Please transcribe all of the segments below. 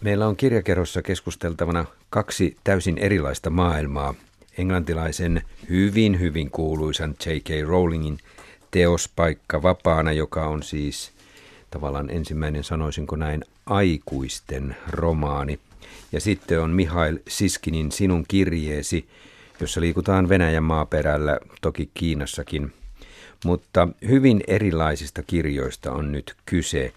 Meillä on kirjakerrossa keskusteltavana kaksi täysin erilaista maailmaa. Englantilaisen hyvin hyvin kuuluisan J.K. Rowlingin teospaikka vapaana, joka on siis tavallaan ensimmäinen, sanoisinko näin, aikuisten romaani. Ja sitten on Mihail Siskinin Sinun kirjeesi, jossa liikutaan Venäjän maaperällä, toki Kiinassakin. Mutta hyvin erilaisista kirjoista on nyt kyse.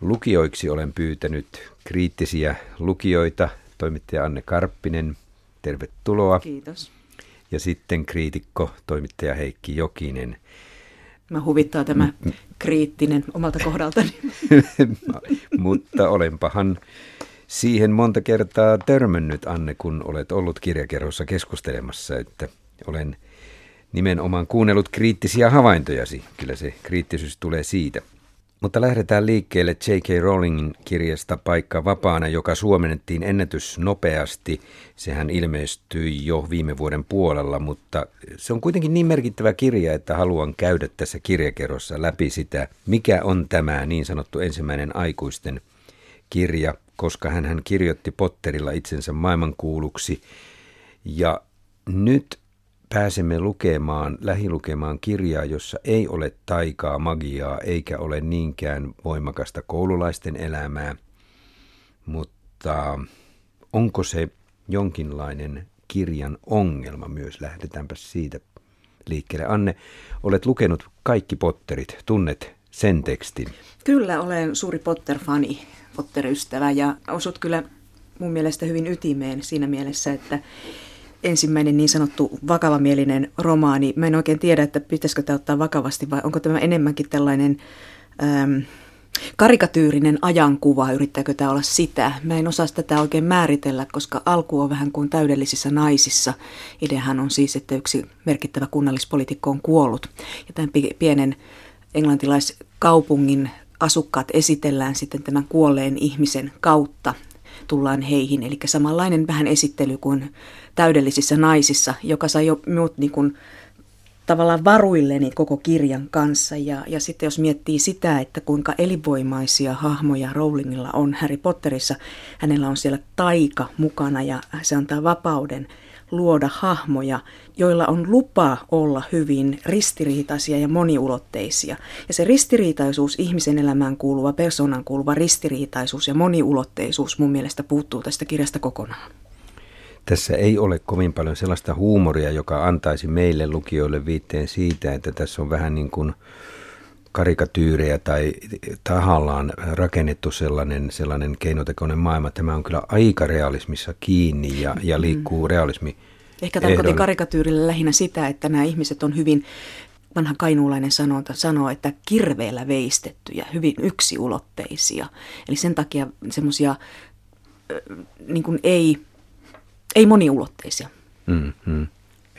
Lukijoiksi olen pyytänyt kriittisiä lukijoita, toimittaja Anne Karppinen, tervetuloa. Kiitos. Ja sitten kriitikko, toimittaja Heikki Jokinen. Mä huvittaa tämä kriittinen omalta kohdaltani. Mutta olenpahan siihen monta kertaa törmännyt, Anne, kun olet ollut kirjakerhossa keskustelemassa, että olen nimenomaan kuunnellut kriittisiä havaintojasi. Kyllä se kriittisyys tulee siitä. Mutta lähdetään liikkeelle J.K. Rowlingin kirjasta Paikka vapaana, joka suomennettiin ennätys nopeasti. Sehän ilmestyi jo viime vuoden puolella, mutta se on kuitenkin niin merkittävä kirja, että haluan käydä tässä kirjakerrossa läpi sitä, mikä on tämä niin sanottu ensimmäinen aikuisten kirja, koska hän kirjoitti Potterilla itsensä maailmankuuluksi. Ja nyt pääsemme lukemaan, lähilukemaan kirjaa, jossa ei ole taikaa, magiaa, eikä ole niinkään voimakasta koululaisten elämää, mutta onko se jonkinlainen kirjan ongelma myös? Lähdetäänpä siitä liikkeelle. Anne, olet lukenut kaikki Potterit, tunnet sen tekstin. Kyllä, olen suuri Potter-fani, Potter-ystävä ja osut kyllä mun mielestä hyvin ytimeen siinä mielessä, että ensimmäinen niin sanottu vakavamielinen romaani. Mä en oikein tiedä, että pitäisikö tämä ottaa vakavasti vai onko tämä enemmänkin tällainen äm, karikatyyrinen ajankuva, yrittääkö tämä olla sitä. Mä en osaa tätä oikein määritellä, koska alku on vähän kuin täydellisissä naisissa. Ideahan on siis, että yksi merkittävä kunnallispolitiikko on kuollut. Ja tämän pienen englantilaiskaupungin asukkaat esitellään sitten tämän kuolleen ihmisen kautta tullaan heihin. Eli samanlainen vähän esittely kuin täydellisissä naisissa, joka sai jo minut niin kuin, tavallaan varuilleni koko kirjan kanssa. Ja, ja sitten jos miettii sitä, että kuinka elinvoimaisia hahmoja Rowlingilla on Harry Potterissa, hänellä on siellä taika mukana ja se antaa vapauden luoda hahmoja, joilla on lupa olla hyvin ristiriitaisia ja moniulotteisia. Ja se ristiriitaisuus, ihmisen elämään kuuluva, persoonan kuuluva ristiriitaisuus ja moniulotteisuus mun mielestä puuttuu tästä kirjasta kokonaan. Tässä ei ole kovin paljon sellaista huumoria, joka antaisi meille lukijoille viitteen siitä, että tässä on vähän niin kuin karikatyyrejä tai tahallaan rakennettu sellainen, sellainen keinotekoinen maailma. Tämä on kyllä aika realismissa kiinni ja, ja mm. liikkuu realismi. Ehkä tarkoitin karikatyyrillä lähinnä sitä, että nämä ihmiset on hyvin, vanha kainuulainen sanonta sanoo, että kirveellä veistettyjä, hyvin yksiulotteisia. Eli sen takia semmoisia niin ei ei moniulotteisia. Mm-hmm.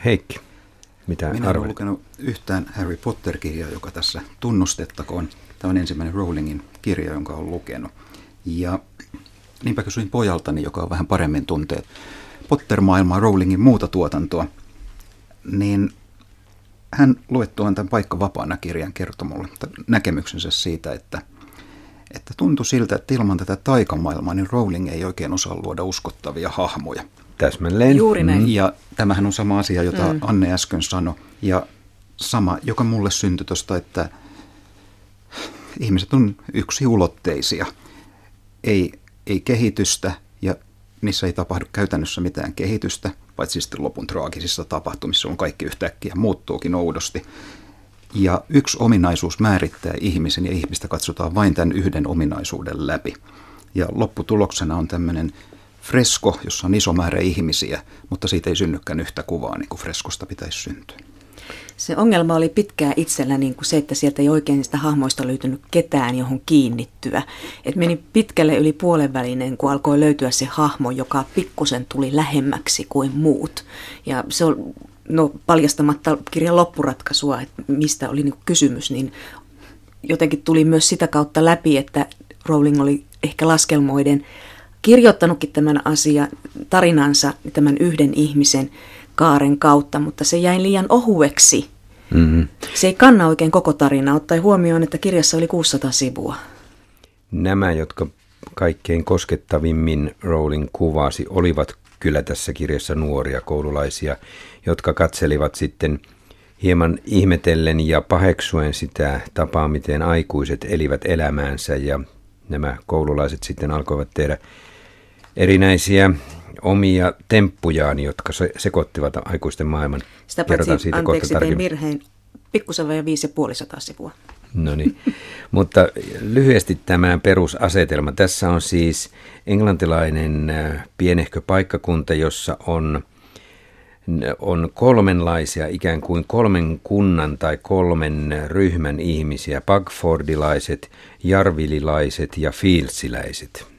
Heikki, mitä Minä olen lukenut yhtään Harry Potter-kirjaa, joka tässä tunnustettakoon. Tämä on ensimmäinen Rowlingin kirja, jonka olen lukenut. Ja niinpä kysyin pojaltani, joka on vähän paremmin tunteet Potter-maailmaa, Rowlingin muuta tuotantoa, niin hän luettuaan tämän Paikka vapaana kirjan kertoi mulle näkemyksensä siitä, että, että tuntui siltä, että ilman tätä taikamaailmaa niin Rowling ei oikein osaa luoda uskottavia hahmoja – Täsmälleen. Juuri näin. Mm. Ja tämähän on sama asia, jota mm. Anne äsken sanoi. Ja sama, joka mulle syntyi tuosta, että ihmiset on yksiulotteisia. Ei, ei kehitystä ja niissä ei tapahdu käytännössä mitään kehitystä, paitsi sitten lopun traagisissa tapahtumissa on kaikki yhtäkkiä muuttuukin oudosti. Ja yksi ominaisuus määrittää ihmisen ja ihmistä katsotaan vain tämän yhden ominaisuuden läpi. Ja lopputuloksena on tämmöinen fresko, jossa on iso määrä ihmisiä, mutta siitä ei synnykään yhtä kuvaa niin kuin freskosta pitäisi syntyä. Se ongelma oli pitkään itsellä niin kuin se, että sieltä ei oikein sitä hahmoista löytynyt ketään, johon kiinnittyä. Et meni pitkälle yli puolen välinen, kun alkoi löytyä se hahmo, joka pikkusen tuli lähemmäksi kuin muut. Ja se on, no paljastamatta kirjan loppuratkaisua, että mistä oli niin kysymys, niin jotenkin tuli myös sitä kautta läpi, että Rowling oli ehkä laskelmoiden kirjoittanutkin tämän asian, tarinansa tämän yhden ihmisen kaaren kautta, mutta se jäi liian ohueksi. Mm-hmm. Se ei kanna oikein koko tarinaa, ottaen huomioon, että kirjassa oli 600 sivua. Nämä, jotka kaikkein koskettavimmin Rowling kuvasi, olivat kyllä tässä kirjassa nuoria koululaisia, jotka katselivat sitten hieman ihmetellen ja paheksuen sitä tapaa, miten aikuiset elivät elämäänsä ja nämä koululaiset sitten alkoivat tehdä erinäisiä omia temppujaan, jotka se- sekoittivat aikuisten maailman. Sitä paitsi, siitä anteeksi, tein virheen. Pikkusen vajaa 550 sivua. No niin, mutta lyhyesti tämä perusasetelma. Tässä on siis englantilainen äh, pienehkö paikkakunta, jossa on, on kolmenlaisia, ikään kuin kolmen kunnan tai kolmen ryhmän ihmisiä, Pugfordilaiset, Jarvililaiset ja Fieldsiläiset.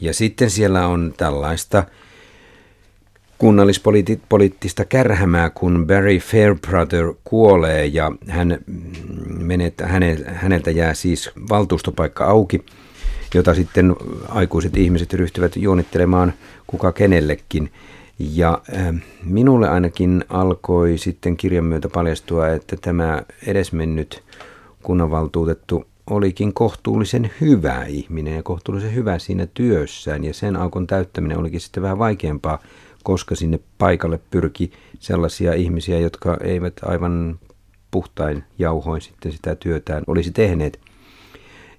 Ja sitten siellä on tällaista kunnallispoliittista kärhämää, kun Barry Fairbrother kuolee ja hän menet, häneltä jää siis valtuustopaikka auki, jota sitten aikuiset ihmiset ryhtyvät juonittelemaan kuka kenellekin. Ja äh, minulle ainakin alkoi sitten kirjan myötä paljastua, että tämä edesmennyt kunnanvaltuutettu olikin kohtuullisen hyvä ihminen ja kohtuullisen hyvä siinä työssään. Ja sen aukon täyttäminen olikin sitten vähän vaikeampaa, koska sinne paikalle pyrki sellaisia ihmisiä, jotka eivät aivan puhtain jauhoin sitten sitä työtään olisi tehneet.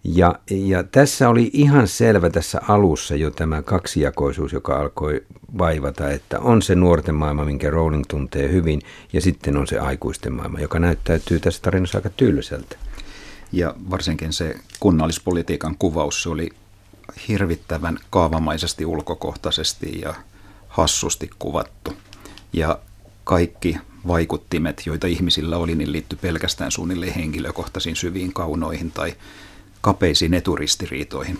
Ja, ja tässä oli ihan selvä tässä alussa jo tämä kaksijakoisuus, joka alkoi vaivata, että on se nuorten maailma, minkä Rowling tuntee hyvin, ja sitten on se aikuisten maailma, joka näyttäytyy tässä tarinassa aika tylsältä. Ja varsinkin se kunnallispolitiikan kuvaus, se oli hirvittävän kaavamaisesti ulkokohtaisesti ja hassusti kuvattu. Ja kaikki vaikuttimet, joita ihmisillä oli, niin liittyi pelkästään suunnilleen henkilökohtaisiin syviin kaunoihin tai kapeisiin eturistiriitoihin.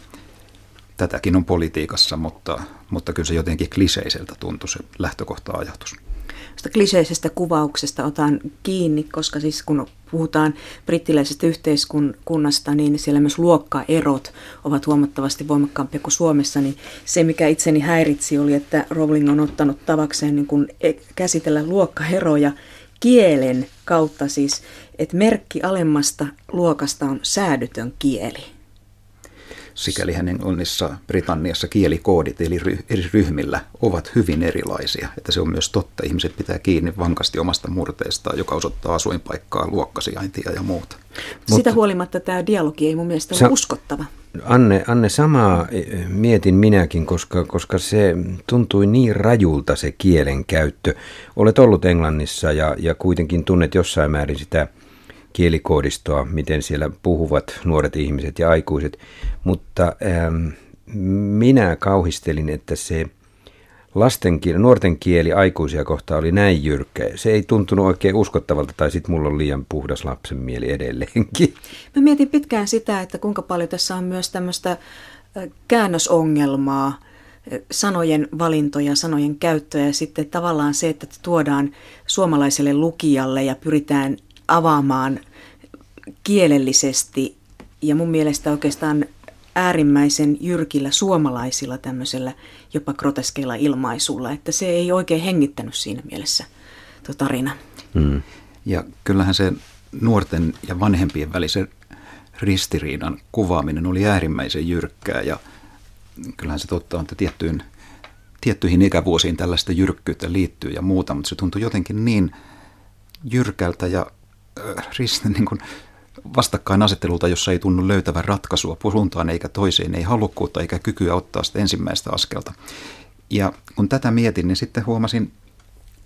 Tätäkin on politiikassa, mutta, mutta kyllä se jotenkin kliseiseltä tuntui se lähtökohta-ajatus. Kliseisestä kuvauksesta otan kiinni, koska siis kun puhutaan brittiläisestä yhteiskunnasta, niin siellä myös luokkaerot ovat huomattavasti voimakkaampia kuin Suomessa. Niin se, mikä itseni häiritsi, oli, että Rowling on ottanut tavakseen niin kuin e- käsitellä luokkaeroja kielen kautta siis, että merkki alemmasta luokasta on säädytön kieli. Sikäli hänen onnissa Britanniassa kielikoodit eli ry- eri ryhmillä ovat hyvin erilaisia. Että se on myös totta. Ihmiset pitää kiinni vankasti omasta murteestaan, joka osoittaa asuinpaikkaa, luokkasijaintia ja muuta. Mutta, Sitä huolimatta tämä dialogi ei mun mielestä ole uskottava. Anne, Anne, samaa mietin minäkin, koska, koska se tuntui niin rajulta se kielen käyttö. Olet ollut Englannissa ja, ja kuitenkin tunnet jossain määrin sitä kielikoodistoa, miten siellä puhuvat nuoret ihmiset ja aikuiset, mutta ähm, minä kauhistelin, että se lasten kieli, nuorten kieli aikuisia kohtaan oli näin jyrkkä. Se ei tuntunut oikein uskottavalta, tai sitten mulla on liian puhdas lapsen mieli edelleenkin. Mä mietin pitkään sitä, että kuinka paljon tässä on myös tämmöistä käännösongelmaa, sanojen valintoja, sanojen käyttöä ja sitten tavallaan se, että tuodaan suomalaiselle lukijalle ja pyritään avaamaan kielellisesti ja mun mielestä oikeastaan äärimmäisen jyrkillä suomalaisilla tämmöisellä jopa groteskeilla ilmaisulla, että se ei oikein hengittänyt siinä mielessä tuo tarina. Mm. Ja kyllähän se nuorten ja vanhempien välisen ristiriidan kuvaaminen oli äärimmäisen jyrkkää ja kyllähän se totta on, että tiettyyn, tiettyihin ikävuosiin tällaista jyrkkyyttä liittyy ja muuta, mutta se tuntui jotenkin niin jyrkältä ja äh, risti, niin kuin vastakkainasettelulta, jossa ei tunnu löytävän ratkaisua suuntaan eikä toiseen, ei halukkuutta eikä kykyä ottaa sitä ensimmäistä askelta. Ja kun tätä mietin, niin sitten huomasin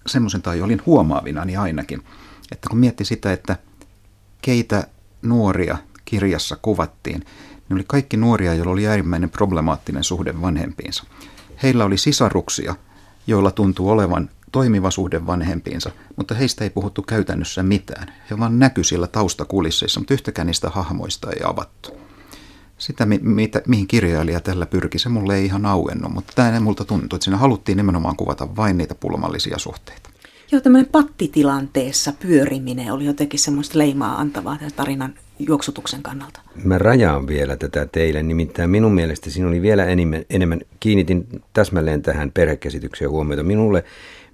semmoisen, tai olin huomaavinani ainakin, että kun mietti sitä, että keitä nuoria kirjassa kuvattiin, niin oli kaikki nuoria, joilla oli äärimmäinen problemaattinen suhde vanhempiinsa. Heillä oli sisaruksia, joilla tuntuu olevan toimiva suhde vanhempiinsa, mutta heistä ei puhuttu käytännössä mitään. He vaan näky siellä taustakulisseissa, mutta yhtäkään niistä hahmoista ei avattu. Sitä, mitä, mihin kirjailija tällä pyrki, se mulle ei ihan auennut, mutta tämä multa tuntui, että siinä haluttiin nimenomaan kuvata vain niitä pulmallisia suhteita. Joo, tämmöinen pattitilanteessa pyöriminen oli jotenkin semmoista leimaa antavaa tämän tarinan juoksutuksen kannalta. Mä rajaan vielä tätä teille, nimittäin minun mielestä siinä oli vielä enemmän, enemmän kiinnitin täsmälleen tähän perhekäsitykseen huomiota. Minulle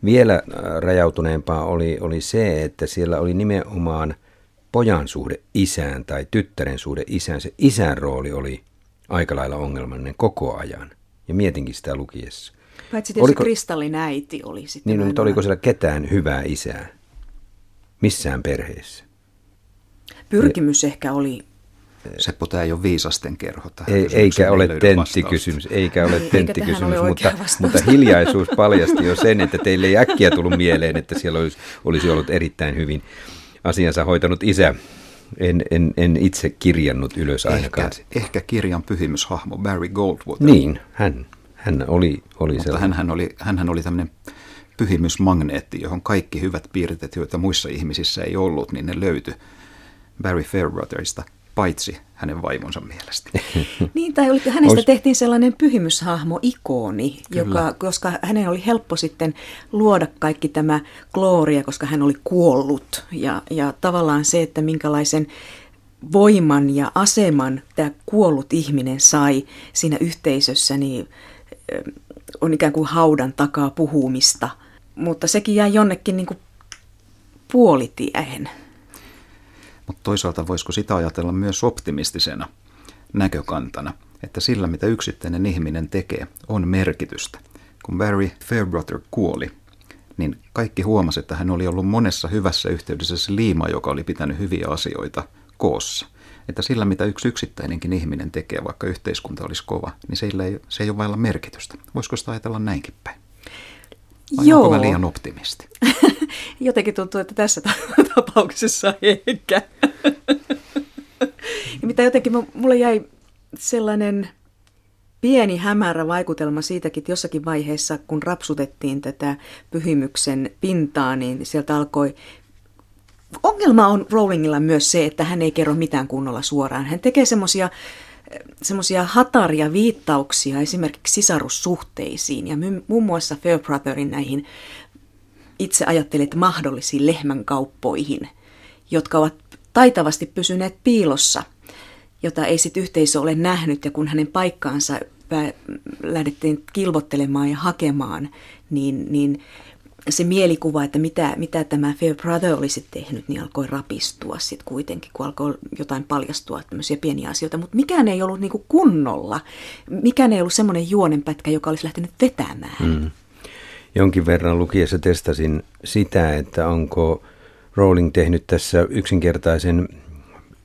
vielä äh, rajautuneempaa oli, oli se, että siellä oli nimenomaan pojan suhde isään tai tyttären suhde isään. Se isän rooli oli aika lailla ongelmallinen koko ajan. Ja mietinkin sitä lukiessa. Paitsi tietysti oliko, kristallin äiti oli sitten. Niin, mutta oliko siellä ketään hyvää isää? Missään perheessä? Pyrkimys ja, ehkä oli Seppo, tämä ei ole viisasten kerho. Ei, eikä ole tenttikysymys, eikä ole tenttikysymys, ole mutta, mutta hiljaisuus paljasti jo sen, että teille ei äkkiä tullut mieleen, että siellä olisi, olisi ollut erittäin hyvin asiansa hoitanut isä. En, en, en itse kirjannut ylös ainakaan. Ehkä, ehkä kirjan pyhimyshahmo Barry Goldwater. Niin, hän, hän oli, oli mutta hänhän oli, hänhän oli tämmöinen pyhimysmagneetti, johon kaikki hyvät piirteet, joita muissa ihmisissä ei ollut, niin ne löytyi Barry Fairbrotherista – paitsi hänen vaimonsa mielestä. niin, tai oli, hänestä Ois... tehtiin sellainen pyhimyshahmo, ikoni, joka, koska hänen oli helppo sitten luoda kaikki tämä glooria, koska hän oli kuollut. Ja, ja tavallaan se, että minkälaisen voiman ja aseman tämä kuollut ihminen sai siinä yhteisössä, niin on ikään kuin haudan takaa puhumista. Mutta sekin jäi jonnekin niin kuin puolitiehen. Mutta toisaalta voisiko sitä ajatella myös optimistisena näkökantana, että sillä mitä yksittäinen ihminen tekee on merkitystä. Kun Barry Fairbrother kuoli, niin kaikki huomasi, että hän oli ollut monessa hyvässä yhteydessä se liima, joka oli pitänyt hyviä asioita koossa. Että sillä, mitä yksi yksittäinenkin ihminen tekee, vaikka yhteiskunta olisi kova, niin se ei, se ei ole vailla merkitystä. Voisiko sitä ajatella näinkin päin? Vai Joo. onko mä liian optimisti? Jotenkin tuntuu, että tässä tapauksessa ehkä. ja mitä jotenkin mulle jäi sellainen pieni hämärä vaikutelma siitäkin, että jossakin vaiheessa, kun rapsutettiin tätä pyhimyksen pintaa, niin sieltä alkoi Ongelma on Rowlingilla myös se, että hän ei kerro mitään kunnolla suoraan. Hän tekee semmoisia semmoisia hataria viittauksia esimerkiksi sisarussuhteisiin ja muun muassa Fairbrotherin näihin itse ajattelet mahdollisiin lehmänkauppoihin, jotka ovat taitavasti pysyneet piilossa, jota ei sitten yhteisö ole nähnyt ja kun hänen paikkaansa lähdettiin kilvottelemaan ja hakemaan, niin, niin se mielikuva, että mitä, mitä tämä Fair Brother olisi tehnyt, niin alkoi rapistua sitten kuitenkin, kun alkoi jotain paljastua, tämmöisiä pieniä asioita. Mutta mikään ei ollut niinku kunnolla. Mikään ei ollut semmoinen juonenpätkä, joka olisi lähtenyt vetämään. Mm. Jonkin verran lukiessa testasin sitä, että onko Rowling tehnyt tässä yksinkertaisen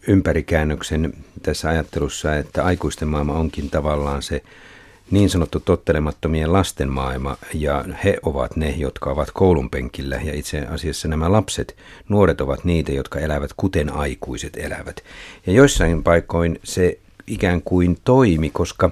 ympärikäännöksen tässä ajattelussa, että aikuisten maailma onkin tavallaan se niin sanottu tottelemattomien lasten maailma ja he ovat ne, jotka ovat koulun penkillä ja itse asiassa nämä lapset, nuoret ovat niitä, jotka elävät kuten aikuiset elävät. Ja joissain paikoin se ikään kuin toimi, koska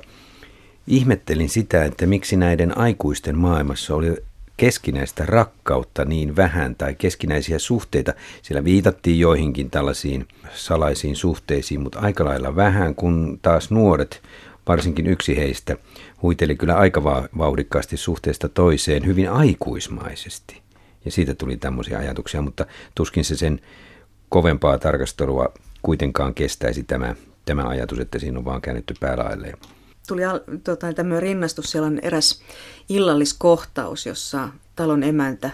ihmettelin sitä, että miksi näiden aikuisten maailmassa oli keskinäistä rakkautta niin vähän tai keskinäisiä suhteita. Siellä viitattiin joihinkin tällaisiin salaisiin suhteisiin, mutta aika lailla vähän, kun taas nuoret, varsinkin yksi heistä, huiteli kyllä aika vauhdikkaasti suhteesta toiseen hyvin aikuismaisesti. Ja siitä tuli tämmöisiä ajatuksia, mutta tuskin se sen kovempaa tarkastelua kuitenkaan kestäisi tämä, tämä ajatus, että siinä on vaan käännetty päälailleen. Tuli tota, tämmöinen rinnastus, siellä on eräs illalliskohtaus, jossa talon emäntä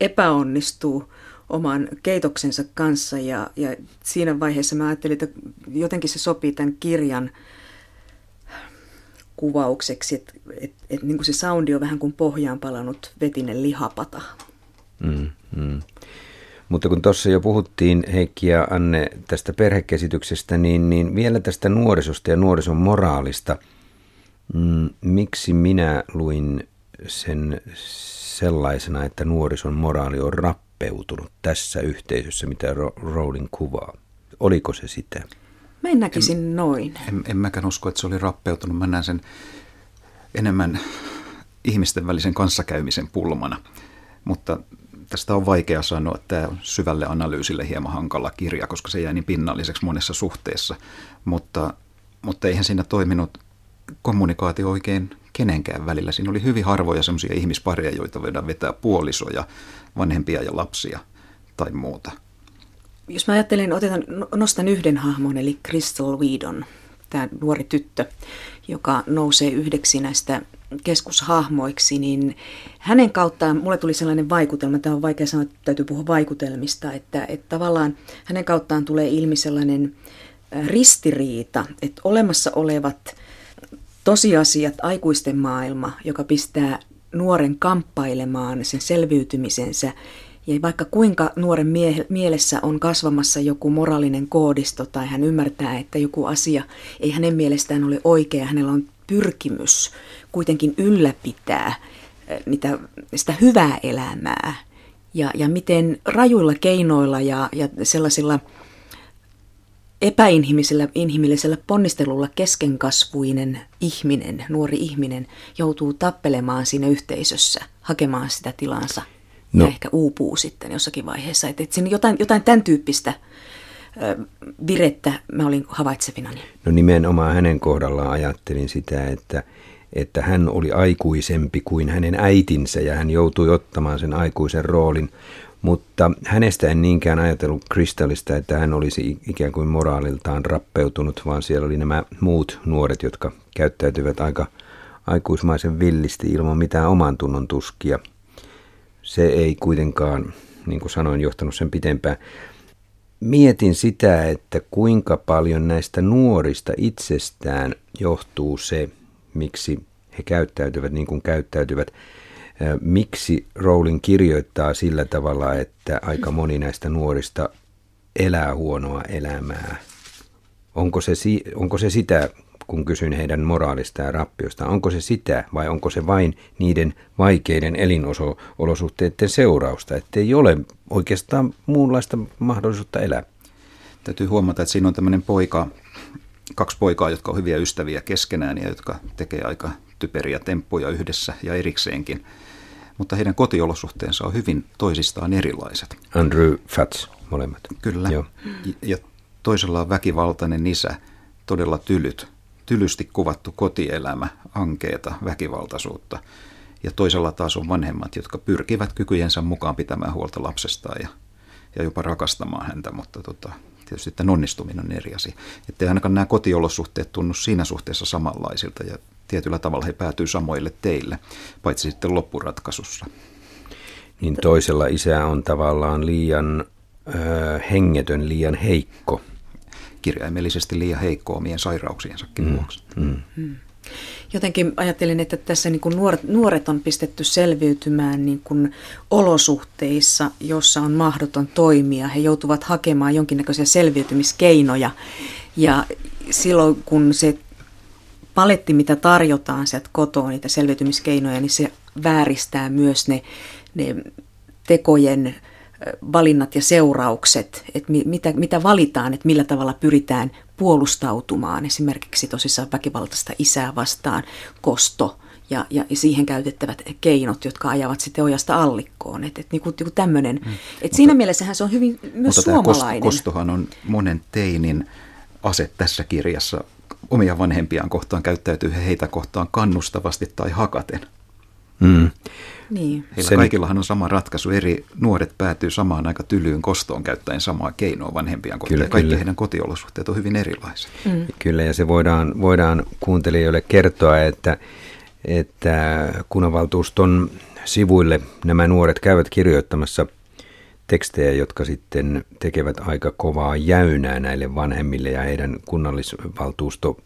epäonnistuu oman keitoksensa kanssa ja, ja siinä vaiheessa mä ajattelin, että jotenkin se sopii tämän kirjan kuvaukseksi, että et, et, niin se soundi on vähän kuin pohjaan palannut vetinen lihapata. Mm, mm. Mutta kun tuossa jo puhuttiin Heikki ja Anne tästä perhekäsityksestä, niin, niin vielä tästä nuorisosta ja nuorison moraalista. Mm, miksi minä luin sen sellaisena, että nuorison moraali on rappeutunut tässä yhteisössä, mitä Rowling kuvaa? Oliko se sitä? Mä en näkisin en, noin. En, en mäkään usko, että se oli rappeutunut. Mä näen sen enemmän ihmisten välisen kanssakäymisen pulmana. Mutta tästä on vaikea sanoa, että tämä on syvälle analyysille hieman hankala kirja, koska se jäi niin pinnalliseksi monessa suhteessa. Mutta, mutta eihän siinä toiminut kommunikaatio oikein kenenkään välillä. Siinä oli hyvin harvoja sellaisia ihmispareja, joita voidaan vetää puolisoja, vanhempia ja lapsia tai muuta jos mä ajattelen, otetaan, no, nostan yhden hahmon, eli Crystal Whedon, tämä nuori tyttö, joka nousee yhdeksi näistä keskushahmoiksi, niin hänen kauttaan mulle tuli sellainen vaikutelma, tämä on vaikea sanoa, että täytyy puhua vaikutelmista, että, että tavallaan hänen kauttaan tulee ilmi sellainen ristiriita, että olemassa olevat tosiasiat, aikuisten maailma, joka pistää nuoren kamppailemaan sen selviytymisensä ja vaikka kuinka nuoren mie- mielessä on kasvamassa joku moraalinen koodisto tai hän ymmärtää, että joku asia ei hänen mielestään ole oikea, hänellä on pyrkimys kuitenkin ylläpitää niitä, sitä hyvää elämää ja, ja miten rajuilla keinoilla ja, ja sellaisilla epäinhimillisellä inhimillisellä ponnistelulla keskenkasvuinen ihminen, nuori ihminen, joutuu tappelemaan siinä yhteisössä, hakemaan sitä tilansa no. ja ehkä uupuu sitten jossakin vaiheessa. Että, että siinä jotain, jotain tämän tyyppistä virettä mä olin havaitsevinani. No nimenomaan hänen kohdallaan ajattelin sitä, että, että hän oli aikuisempi kuin hänen äitinsä ja hän joutui ottamaan sen aikuisen roolin. Mutta hänestä en niinkään ajatellut Kristallista, että hän olisi ikään kuin moraaliltaan rappeutunut, vaan siellä oli nämä muut nuoret, jotka käyttäytyvät aika aikuismaisen villisti ilman mitään oman tunnon tuskia – se ei kuitenkaan, niin kuin sanoin, johtanut sen pitempään. Mietin sitä, että kuinka paljon näistä nuorista itsestään johtuu se, miksi he käyttäytyvät niin kuin käyttäytyvät. Miksi Rowling kirjoittaa sillä tavalla, että aika moni näistä nuorista elää huonoa elämää? Onko se, onko se sitä kun kysyin heidän moraalista ja rappiosta, onko se sitä vai onko se vain niiden vaikeiden elinolosuhteiden seurausta, että ei ole oikeastaan muunlaista mahdollisuutta elää. Täytyy huomata, että siinä on tämmöinen poika, kaksi poikaa, jotka on hyviä ystäviä keskenään ja jotka tekee aika typeriä temppuja yhdessä ja erikseenkin. Mutta heidän kotiolosuhteensa on hyvin toisistaan erilaiset. Andrew Fats molemmat. Kyllä. Joo. Ja toisella on väkivaltainen isä, todella tylyt tylysti kuvattu kotielämä, ankeeta, väkivaltaisuutta. Ja toisella taas on vanhemmat, jotka pyrkivät kykyjensä mukaan pitämään huolta lapsestaan ja, ja jopa rakastamaan häntä, mutta tota, tietysti tämän onnistuminen on eri asia. Että ainakaan nämä kotiolosuhteet tunnu siinä suhteessa samanlaisilta ja tietyllä tavalla he päätyy samoille teille, paitsi sitten loppuratkaisussa. Niin toisella isä on tavallaan liian äh, hengetön, liian heikko – kirjaimellisesti liian heikko omien sairauksiensakin mm. vuoksi. Mm. Mm. Jotenkin ajattelin, että tässä niin kuin nuoret, nuoret on pistetty selviytymään niin kuin olosuhteissa, jossa on mahdoton toimia. He joutuvat hakemaan jonkinnäköisiä selviytymiskeinoja. Ja silloin kun se paletti, mitä tarjotaan sieltä kotoa, niitä selviytymiskeinoja, niin se vääristää myös ne, ne tekojen valinnat ja seuraukset, että mitä, mitä valitaan, että millä tavalla pyritään puolustautumaan esimerkiksi tosissaan väkivaltaista isää vastaan, kosto ja, ja siihen käytettävät keinot, jotka ajavat sitten ojasta allikkoon. Että et, niinku, niinku tämmöinen. Mm. Et siinä mielessähän se on hyvin myös mutta suomalainen. Mutta kostohan on monen teinin ase tässä kirjassa. Omia vanhempiaan kohtaan käyttäytyy heitä kohtaan kannustavasti tai hakaten. Mm. Niin. Heillä Sen... kaikillahan on sama ratkaisu. Eri nuoret päätyy samaan aika tylyyn kostoon käyttäen samaa keinoa vanhempiaan kohtaan. Kyllä, Kaikki kyllä. heidän kotiolosuhteet on hyvin erilaiset. Mm. Kyllä, ja se voidaan, voidaan kuuntelijoille kertoa, että, että kunnanvaltuuston sivuille nämä nuoret käyvät kirjoittamassa tekstejä, jotka sitten tekevät aika kovaa jäynää näille vanhemmille ja heidän kunnallisvaltuusto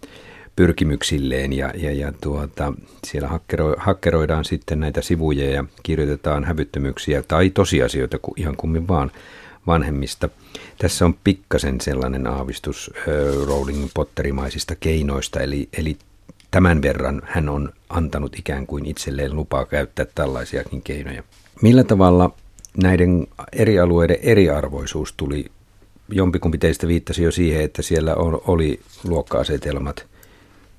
pyrkimyksilleen ja, ja, ja tuota, siellä hakkero, hakkeroidaan sitten näitä sivuja ja kirjoitetaan hävyttömyyksiä tai tosiasioita ihan kummin vaan vanhemmista. Tässä on pikkasen sellainen aavistus äh, Rowling Potterimaisista keinoista, eli, eli tämän verran hän on antanut ikään kuin itselleen lupaa käyttää tällaisiakin keinoja. Millä tavalla näiden eri alueiden eriarvoisuus tuli? Jompikumpi teistä viittasi jo siihen, että siellä oli luokka-asetelmat –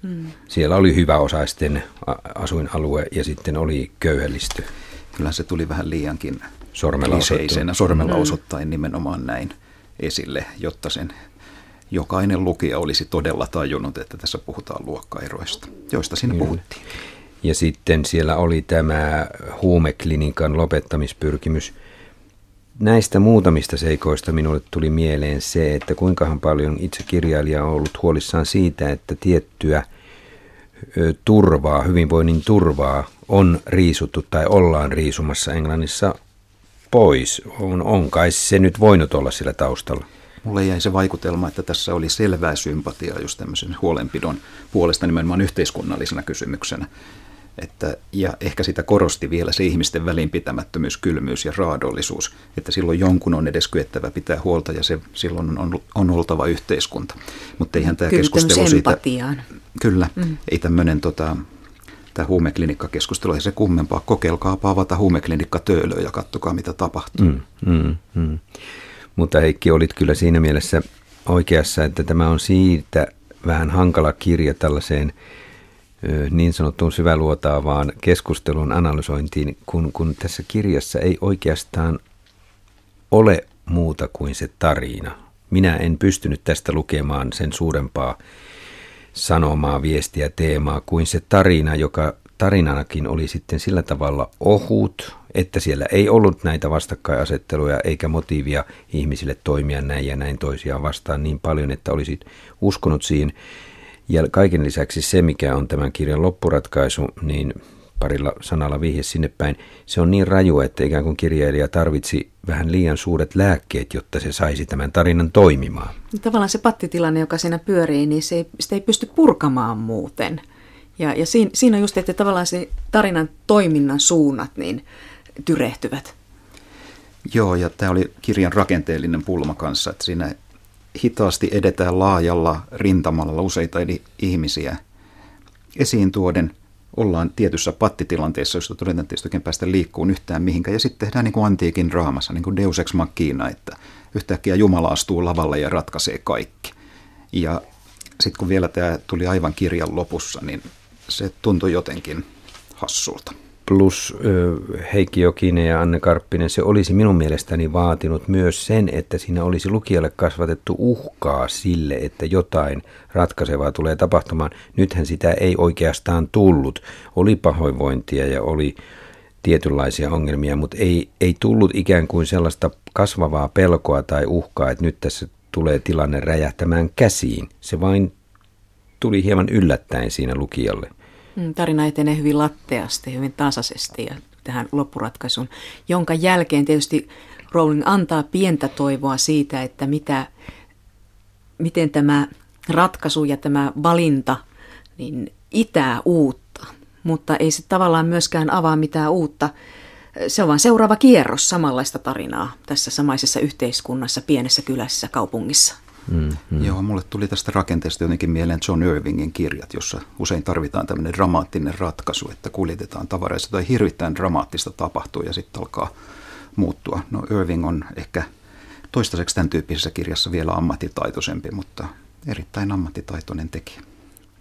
Mm. Siellä oli hyväosaisten asuinalue ja sitten oli köyhällistö. Kyllä se tuli vähän liiankin sormella, osoittain. sormella mm. osoittain nimenomaan näin esille, jotta sen jokainen lukija olisi todella tajunnut, että tässä puhutaan luokkaeroista, joista siinä Kyllä. puhuttiin. Ja sitten siellä oli tämä huumeklinikan lopettamispyrkimys. Näistä muutamista seikoista minulle tuli mieleen se, että kuinkahan paljon itse kirjailija on ollut huolissaan siitä, että tiettyä turvaa, hyvinvoinnin turvaa on riisuttu tai ollaan riisumassa Englannissa pois. On, on kai se nyt voinut olla sillä taustalla. mulle jäi se vaikutelma, että tässä oli selvää sympatiaa just tämmöisen huolenpidon puolesta nimenomaan yhteiskunnallisena kysymyksenä. Että, ja ehkä sitä korosti vielä se ihmisten välinpitämättömyys, kylmyys ja raadollisuus, että silloin jonkun on edes kyettävä pitää huolta ja se silloin on, on oltava yhteiskunta. Mutta eihän tämä Kyllä, keskustelu siitä... empatiaan. Kyllä, mm. ei tämmöinen tota, tämä huumeklinikka-keskustelu, ei se kummempaa. Kokeilkaapa avata huumeklinikka töölöä ja katsokaa mitä tapahtuu. Mm, mm, mm. Mutta Heikki, olit kyllä siinä mielessä oikeassa, että tämä on siitä vähän hankala kirja tällaiseen niin sanottuun syväluotaavaan keskustelun analysointiin, kun, kun tässä kirjassa ei oikeastaan ole muuta kuin se tarina. Minä en pystynyt tästä lukemaan sen suurempaa sanomaa, viestiä, teemaa kuin se tarina, joka tarinanakin oli sitten sillä tavalla ohut, että siellä ei ollut näitä vastakkainasetteluja eikä motiivia ihmisille toimia näin ja näin toisiaan vastaan niin paljon, että olisit uskonut siihen. Ja kaiken lisäksi se, mikä on tämän kirjan loppuratkaisu, niin parilla sanalla vihje sinne päin, se on niin raju, että ikään kuin kirjailija tarvitsi vähän liian suuret lääkkeet, jotta se saisi tämän tarinan toimimaan. Tavallaan se pattitilanne, joka siinä pyörii, niin se ei, sitä ei pysty purkamaan muuten. Ja, ja siinä, siinä on just, että tavallaan se tarinan toiminnan suunnat niin tyrehtyvät. Joo, ja tämä oli kirjan rakenteellinen pulma kanssa, että siinä hitaasti edetään laajalla rintamalla useita eri ihmisiä esiin tuoden. Ollaan tietyssä pattitilanteessa, josta todetaan tietysti oikein päästä liikkuun yhtään mihinkään. Ja sitten tehdään niin kuin antiikin draamassa, niin kuin Deus Ex Machina, että yhtäkkiä Jumala astuu lavalle ja ratkaisee kaikki. Ja sitten kun vielä tämä tuli aivan kirjan lopussa, niin se tuntui jotenkin hassulta plus Heikki Jokinen ja Anne Karppinen, se olisi minun mielestäni vaatinut myös sen, että siinä olisi lukijalle kasvatettu uhkaa sille, että jotain ratkaisevaa tulee tapahtumaan. Nythän sitä ei oikeastaan tullut. Oli pahoinvointia ja oli tietynlaisia ongelmia, mutta ei, ei tullut ikään kuin sellaista kasvavaa pelkoa tai uhkaa, että nyt tässä tulee tilanne räjähtämään käsiin. Se vain tuli hieman yllättäen siinä lukijalle. Mm, tarina etenee hyvin latteasti, hyvin tasaisesti ja tähän loppuratkaisuun, jonka jälkeen tietysti Rowling antaa pientä toivoa siitä, että mitä, miten tämä ratkaisu ja tämä valinta niin itää uutta, mutta ei se tavallaan myöskään avaa mitään uutta. Se on vain seuraava kierros samanlaista tarinaa tässä samaisessa yhteiskunnassa, pienessä kylässä, kaupungissa. Mm, mm. Joo, mulle tuli tästä rakenteesta jotenkin mieleen John Irvingin kirjat, jossa usein tarvitaan tämmöinen dramaattinen ratkaisu, että kuljetetaan tavareissa tai hirvittäin dramaattista tapahtuu ja sitten alkaa muuttua. No Irving on ehkä toistaiseksi tämän tyyppisessä kirjassa vielä ammattitaitoisempi, mutta erittäin ammattitaitoinen tekijä.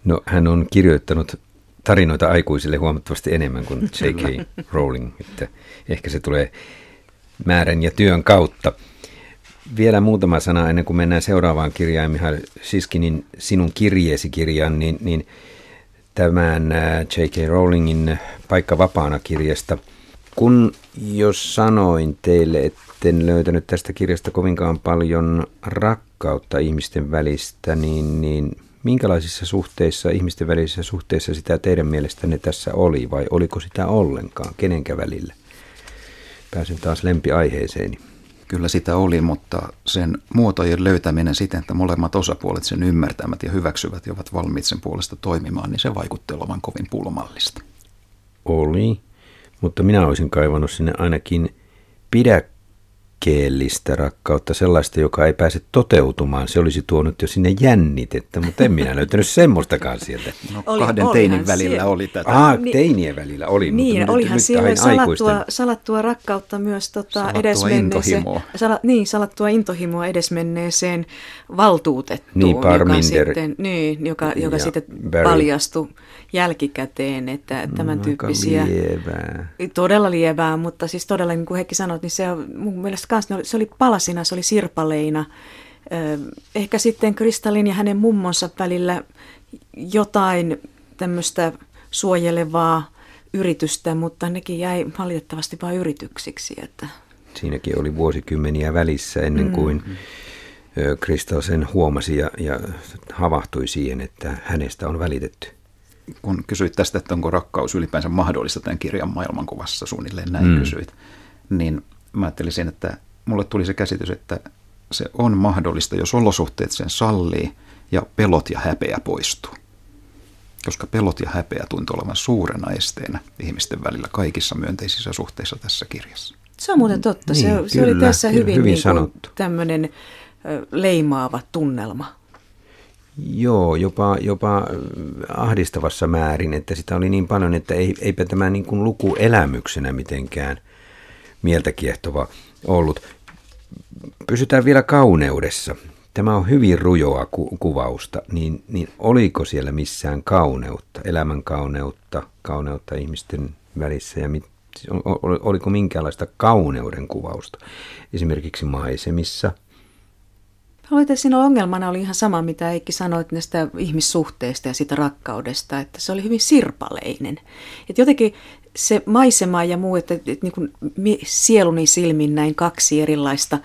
No hän on kirjoittanut tarinoita aikuisille huomattavasti enemmän kuin J.K. Rowling, että ehkä se tulee määrän ja työn kautta. Vielä muutama sana ennen kuin mennään seuraavaan kirjaan, Mihail Siskinin sinun kirjeesi kirjan, niin, niin tämän äh, J.K. Rowlingin Paikka vapaana kirjasta. Kun jos sanoin teille, etten löytänyt tästä kirjasta kovinkaan paljon rakkautta ihmisten välistä, niin, niin minkälaisissa suhteissa, ihmisten välisissä suhteissa sitä teidän mielestänne tässä oli, vai oliko sitä ollenkaan, kenenkä välillä? Pääsen taas lempiaiheeseeni. Kyllä sitä oli, mutta sen muotojen löytäminen siten, että molemmat osapuolet sen ymmärtävät ja hyväksyvät ja ovat valmiit sen puolesta toimimaan, niin se vaikutti olevan kovin pulmallista. Oli, mutta minä olisin kaivannut sinne ainakin pidä liikkeellistä rakkautta, sellaista, joka ei pääse toteutumaan. Se olisi tuonut jo sinne jännitettä, mutta en minä löytänyt semmoistakaan sieltä. No, oli, kahden teinin välillä siellä. oli tätä. Ah, niin, teinien välillä oli. Niin, mutta olihan nyt, siellä salattua, salattua rakkautta myös tota, salattua edesmenneeseen. Sala, niin, salattua intohimoa edesmenneeseen valtuutettuun, niin, joka sitten, niin, joka, joka sitten paljastui jälkikäteen, että tämän mm, tyyppisiä... lievää. Todella lievää, mutta siis todella niin kuin Heikki sanoi, niin se on mun mielestä kanssa, se oli palasina, se oli sirpaleina. Ehkä sitten Kristallin ja hänen mummonsa välillä jotain tämmöistä suojelevaa yritystä, mutta nekin jäi valitettavasti vain yrityksiksi. Että... Siinäkin oli vuosikymmeniä välissä ennen mm. kuin mm. Kristal sen huomasi ja, ja havahtui siihen, että hänestä on välitetty kun kysyit tästä, että onko rakkaus ylipäänsä mahdollista tämän kirjan maailmankuvassa, suunnilleen näin mm. kysyit, niin mä ajattelisin, että mulle tuli se käsitys, että se on mahdollista, jos olosuhteet sen sallii ja pelot ja häpeä poistuu. Koska pelot ja häpeä tuntuu olevan suurena esteenä ihmisten välillä kaikissa myönteisissä suhteissa tässä kirjassa. Se on muuten totta. Niin, se, kyllä, se oli tässä kyllä, hyvin, hyvin niin sanottu. tämmöinen leimaava tunnelma. Joo, jopa, jopa ahdistavassa määrin, että sitä oli niin paljon, että ei, eipä tämä niin kuin luku elämyksenä mitenkään mieltä kiehtova ollut. Pysytään vielä kauneudessa. Tämä on hyvin rujoa ku- kuvausta, niin, niin oliko siellä missään kauneutta, elämän kauneutta, kauneutta ihmisten välissä ja mit, oliko minkäänlaista kauneuden kuvausta esimerkiksi maisemissa – että siinä ongelmana oli ihan sama, mitä Eikki sanoit näistä ihmissuhteista ja sitä rakkaudesta, että se oli hyvin sirpaleinen. Että jotenkin se maisema ja muu, että, että niin kuin sieluni silmin näin kaksi erilaista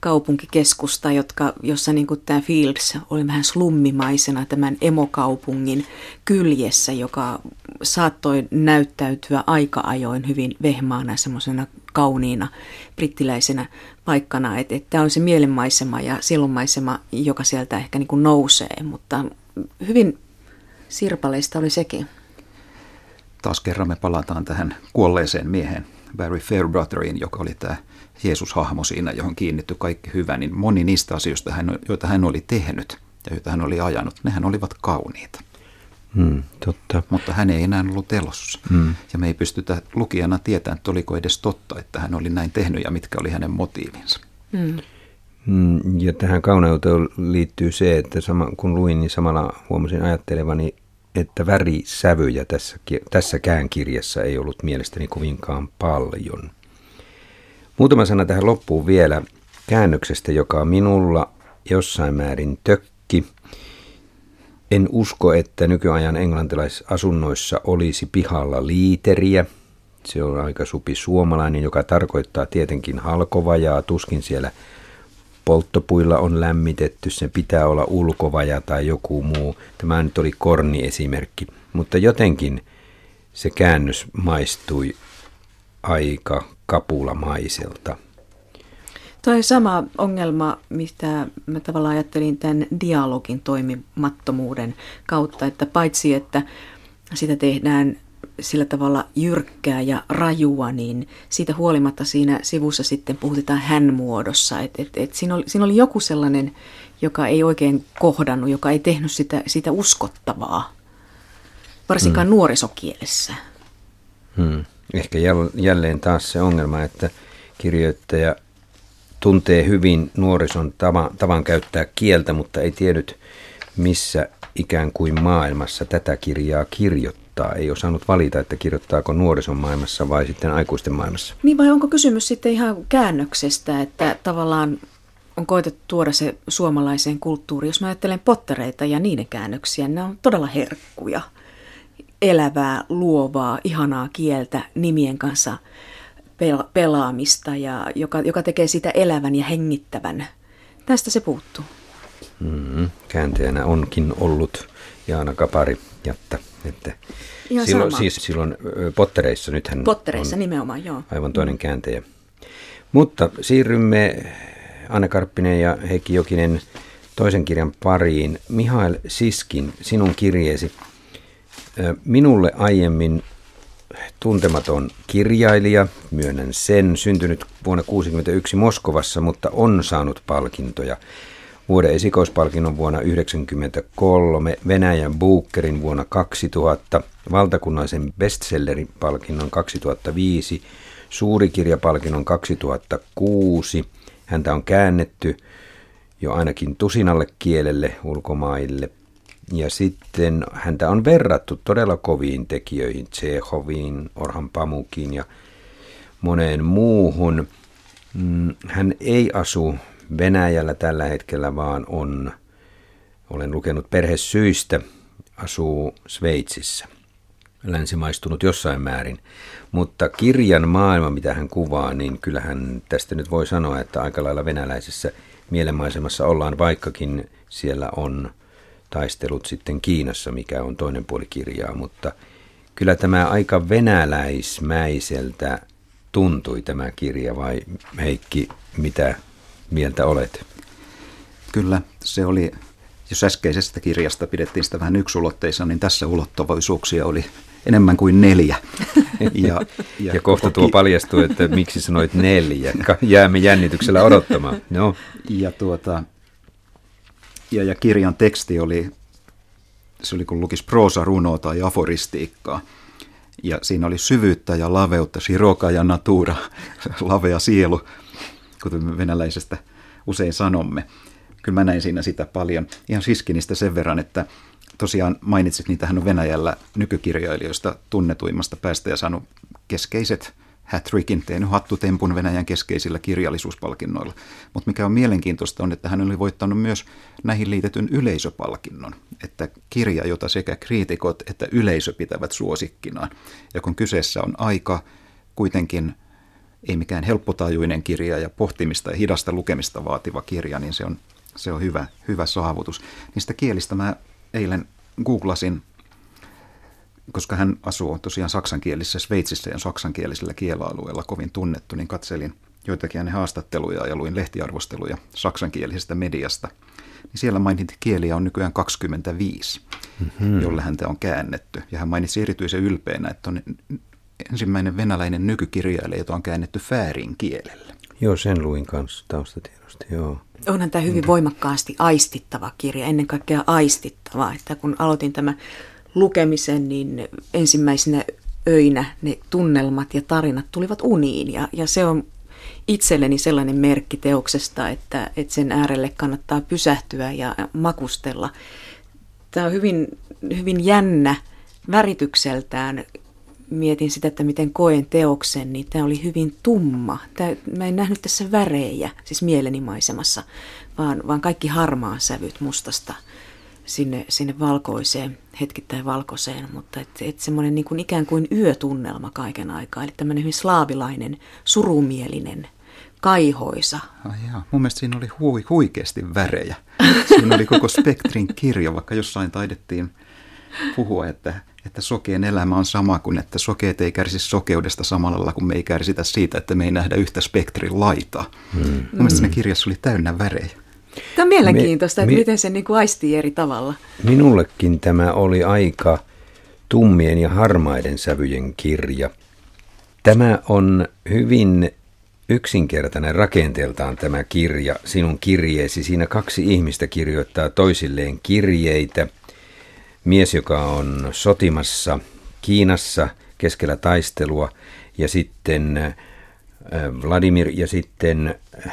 kaupunkikeskusta, jotka, jossa niin kuin tämä Fields oli vähän slummimaisena tämän emokaupungin kyljessä, joka saattoi näyttäytyä aika ajoin hyvin vehmaana semmoisena kauniina brittiläisenä paikkana. Että et tämä on se mielenmaisema ja sielunmaisema, joka sieltä ehkä niin kuin nousee, mutta hyvin sirpaleista oli sekin. Taas kerran me palataan tähän kuolleeseen miehen, Barry Fairbrotherin, joka oli tämä Jeesus-hahmo siinä, johon kiinnitty kaikki hyvä, niin moni niistä asioista, joita hän oli tehnyt ja joita hän oli ajanut, nehän olivat kauniita. Hmm, totta. Mutta hän ei enää ollut elossa. Hmm. Ja me ei pystytä lukijana tietämään, että oliko edes totta, että hän oli näin tehnyt ja mitkä oli hänen motiivinsa. Hmm. hmm ja tähän kauneuteen liittyy se, että sama, kun luin, niin samalla huomasin ajattelevani, että värisävyjä tässä, tässäkään kirjassa ei ollut mielestäni kovinkaan paljon. Muutama sana tähän loppuun vielä käännöksestä, joka minulla jossain määrin tökki. En usko, että nykyajan englantilaisasunnoissa olisi pihalla liiteriä. Se on aika supi suomalainen, joka tarkoittaa tietenkin halkovajaa. Tuskin siellä polttopuilla on lämmitetty. Sen pitää olla ulkovaja tai joku muu. Tämä nyt oli korni esimerkki. Mutta jotenkin se käännös maistui aika kapulamaiselta. Tuo sama ongelma, mitä mä tavallaan ajattelin tämän dialogin toimimattomuuden kautta, että paitsi että sitä tehdään sillä tavalla jyrkkää ja rajua, niin siitä huolimatta siinä sivussa sitten puhutetaan hän-muodossa. Et, et, et siinä, oli, siinä oli joku sellainen, joka ei oikein kohdannut, joka ei tehnyt sitä, sitä uskottavaa, varsinkaan hmm. nuorisokielessä. Hmm. Ehkä jälleen taas se ongelma, että kirjoittaja tuntee hyvin nuorison tavan, tavan käyttää kieltä, mutta ei tiennyt missä ikään kuin maailmassa tätä kirjaa kirjoittaa. Ei osannut valita, että kirjoittaako nuorison maailmassa vai sitten aikuisten maailmassa. Niin vai onko kysymys sitten ihan käännöksestä, että tavallaan on koetettu tuoda se suomalaiseen kulttuuriin. Jos mä ajattelen pottereita ja niiden käännöksiä, ne on todella herkkuja elävää, luovaa, ihanaa kieltä nimien kanssa pelaamista, ja joka, joka tekee sitä elävän ja hengittävän. Tästä se puuttuu. Mm, käänteenä onkin ollut Jaana Kapari Jatta. Että Ihan silloin, sama. siis silloin Pottereissa nythän Pottereissa on nimenomaan, joo. aivan toinen kääntäjä. Mutta siirrymme Anne Karppinen ja Heikki Jokinen toisen kirjan pariin. Mihail Siskin, sinun kirjeesi Minulle aiemmin tuntematon kirjailija, myönnän sen, syntynyt vuonna 1961 Moskovassa, mutta on saanut palkintoja. Vuoden esikoispalkinnon vuonna 1993, Venäjän Bookerin vuonna 2000, valtakunnallisen bestsellerin palkinnon 2005, suurikirjapalkinnon 2006. Häntä on käännetty jo ainakin tusinalle kielelle ulkomaille ja sitten häntä on verrattu todella koviin tekijöihin, Tsehoviin, Orhan Pamukiin ja moneen muuhun. Mm, hän ei asu Venäjällä tällä hetkellä, vaan on, olen lukenut perhesyistä, asuu Sveitsissä. Länsimaistunut jossain määrin. Mutta kirjan maailma, mitä hän kuvaa, niin kyllähän tästä nyt voi sanoa, että aika lailla venäläisessä mielenmaisemassa ollaan, vaikkakin siellä on taistelut sitten Kiinassa, mikä on toinen puoli kirjaa, mutta kyllä tämä aika venäläismäiseltä tuntui tämä kirja, vai Heikki, mitä mieltä olet? Kyllä, se oli, jos äskeisestä kirjasta pidettiin sitä vähän yksulotteissa, niin tässä ulottuvuisuuksia oli enemmän kuin neljä. Ja, ja, ja kohta tuo ki- paljastuu, että miksi sanoit neljä. Jäämme jännityksellä odottamaan. No. Ja, tuota, ja, ja kirjan teksti oli, se oli kun lukisi proosa runoa tai aforistiikkaa. Ja siinä oli syvyyttä ja laveutta, shiroka ja natura, lavea sielu, kuten venäläisestä usein sanomme. Kyllä mä näin siinä sitä paljon. Ihan Siskinistä sen verran, että tosiaan mainitsit, niitähän on Venäjällä nykykirjailijoista tunnetuimmasta päästä ja saanut keskeiset hat-trickin, tehnyt hattutempun Venäjän keskeisillä kirjallisuuspalkinnoilla. Mutta mikä on mielenkiintoista on, että hän oli voittanut myös näihin liitetyn yleisöpalkinnon, että kirja, jota sekä kriitikot että yleisö pitävät suosikkinaan. Ja kun kyseessä on aika kuitenkin ei mikään helppotajuinen kirja ja pohtimista ja hidasta lukemista vaativa kirja, niin se on, se on hyvä, hyvä saavutus. Niistä kielistä mä eilen googlasin, koska hän asuu tosiaan saksankielisessä Sveitsissä ja saksankielisellä kielalueella kovin tunnettu, niin katselin joitakin hänen haastatteluja ja luin lehtiarvosteluja saksankielisestä mediasta. Niin siellä mainittiin, että kieliä on nykyään 25, mm-hmm. jolle häntä on käännetty. Ja hän mainitsi erityisen ylpeänä, että on ensimmäinen venäläinen nykykirjailija, jota on käännetty fäärin kielelle. Joo, sen luin kanssa taustatiedosta, joo. Onhan tämä hyvin voimakkaasti aistittava kirja, ennen kaikkea aistittava, että kun aloitin tämä lukemisen, niin ensimmäisenä öinä ne tunnelmat ja tarinat tulivat uniin ja, ja se on itselleni sellainen merkki teoksesta, että, että sen äärelle kannattaa pysähtyä ja makustella. Tämä on hyvin, hyvin jännä väritykseltään mietin sitä, että miten koen teoksen, niin tämä oli hyvin tumma. Tämä, mä en nähnyt tässä värejä, siis mielenimaisemassa, vaan, vaan kaikki harmaa sävyt mustasta sinne, sinne valkoiseen, hetkittäin valkoiseen, mutta et, et semmoinen niin kuin ikään kuin yötunnelma kaiken aikaa, eli tämmöinen hyvin slaavilainen, surumielinen, kaihoisa. Ai jaa. Mun mielestä siinä oli hui, huikeasti värejä. Siinä oli koko spektrin kirja, vaikka jossain taidettiin puhua, että että sokeen elämä on sama kuin, että sokeet ei kärsi sokeudesta samalla lailla kuin me ei kärsitä siitä, että me ei nähdä yhtä spektrin laitaa. Hmm. Mun mielestä siinä kirjassa oli täynnä värejä. Tämä on mielenkiintoista, me, että me, miten se niin kuin aistii eri tavalla. Minullekin tämä oli aika tummien ja harmaiden sävyjen kirja. Tämä on hyvin yksinkertainen rakenteeltaan tämä kirja, sinun kirjeesi. Siinä kaksi ihmistä kirjoittaa toisilleen kirjeitä – mies, joka on sotimassa Kiinassa keskellä taistelua, ja sitten äh, Vladimir, ja sitten äh,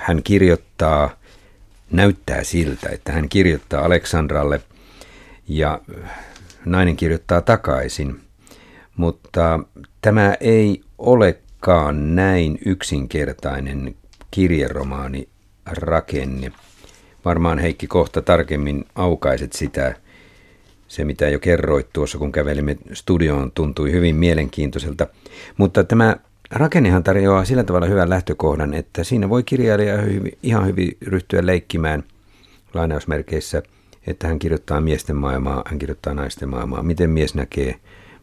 hän kirjoittaa, näyttää siltä, että hän kirjoittaa Aleksandralle, ja äh, nainen kirjoittaa takaisin. Mutta tämä ei olekaan näin yksinkertainen kirjeromaani rakenne. Varmaan Heikki kohta tarkemmin aukaiset sitä se, mitä jo kerroit tuossa, kun kävelimme studioon, tuntui hyvin mielenkiintoiselta. Mutta tämä rakennehan tarjoaa sillä tavalla hyvän lähtökohdan, että siinä voi kirjailija ihan hyvin ryhtyä leikkimään lainausmerkeissä, että hän kirjoittaa miesten maailmaa, hän kirjoittaa naisten maailmaa. Miten mies näkee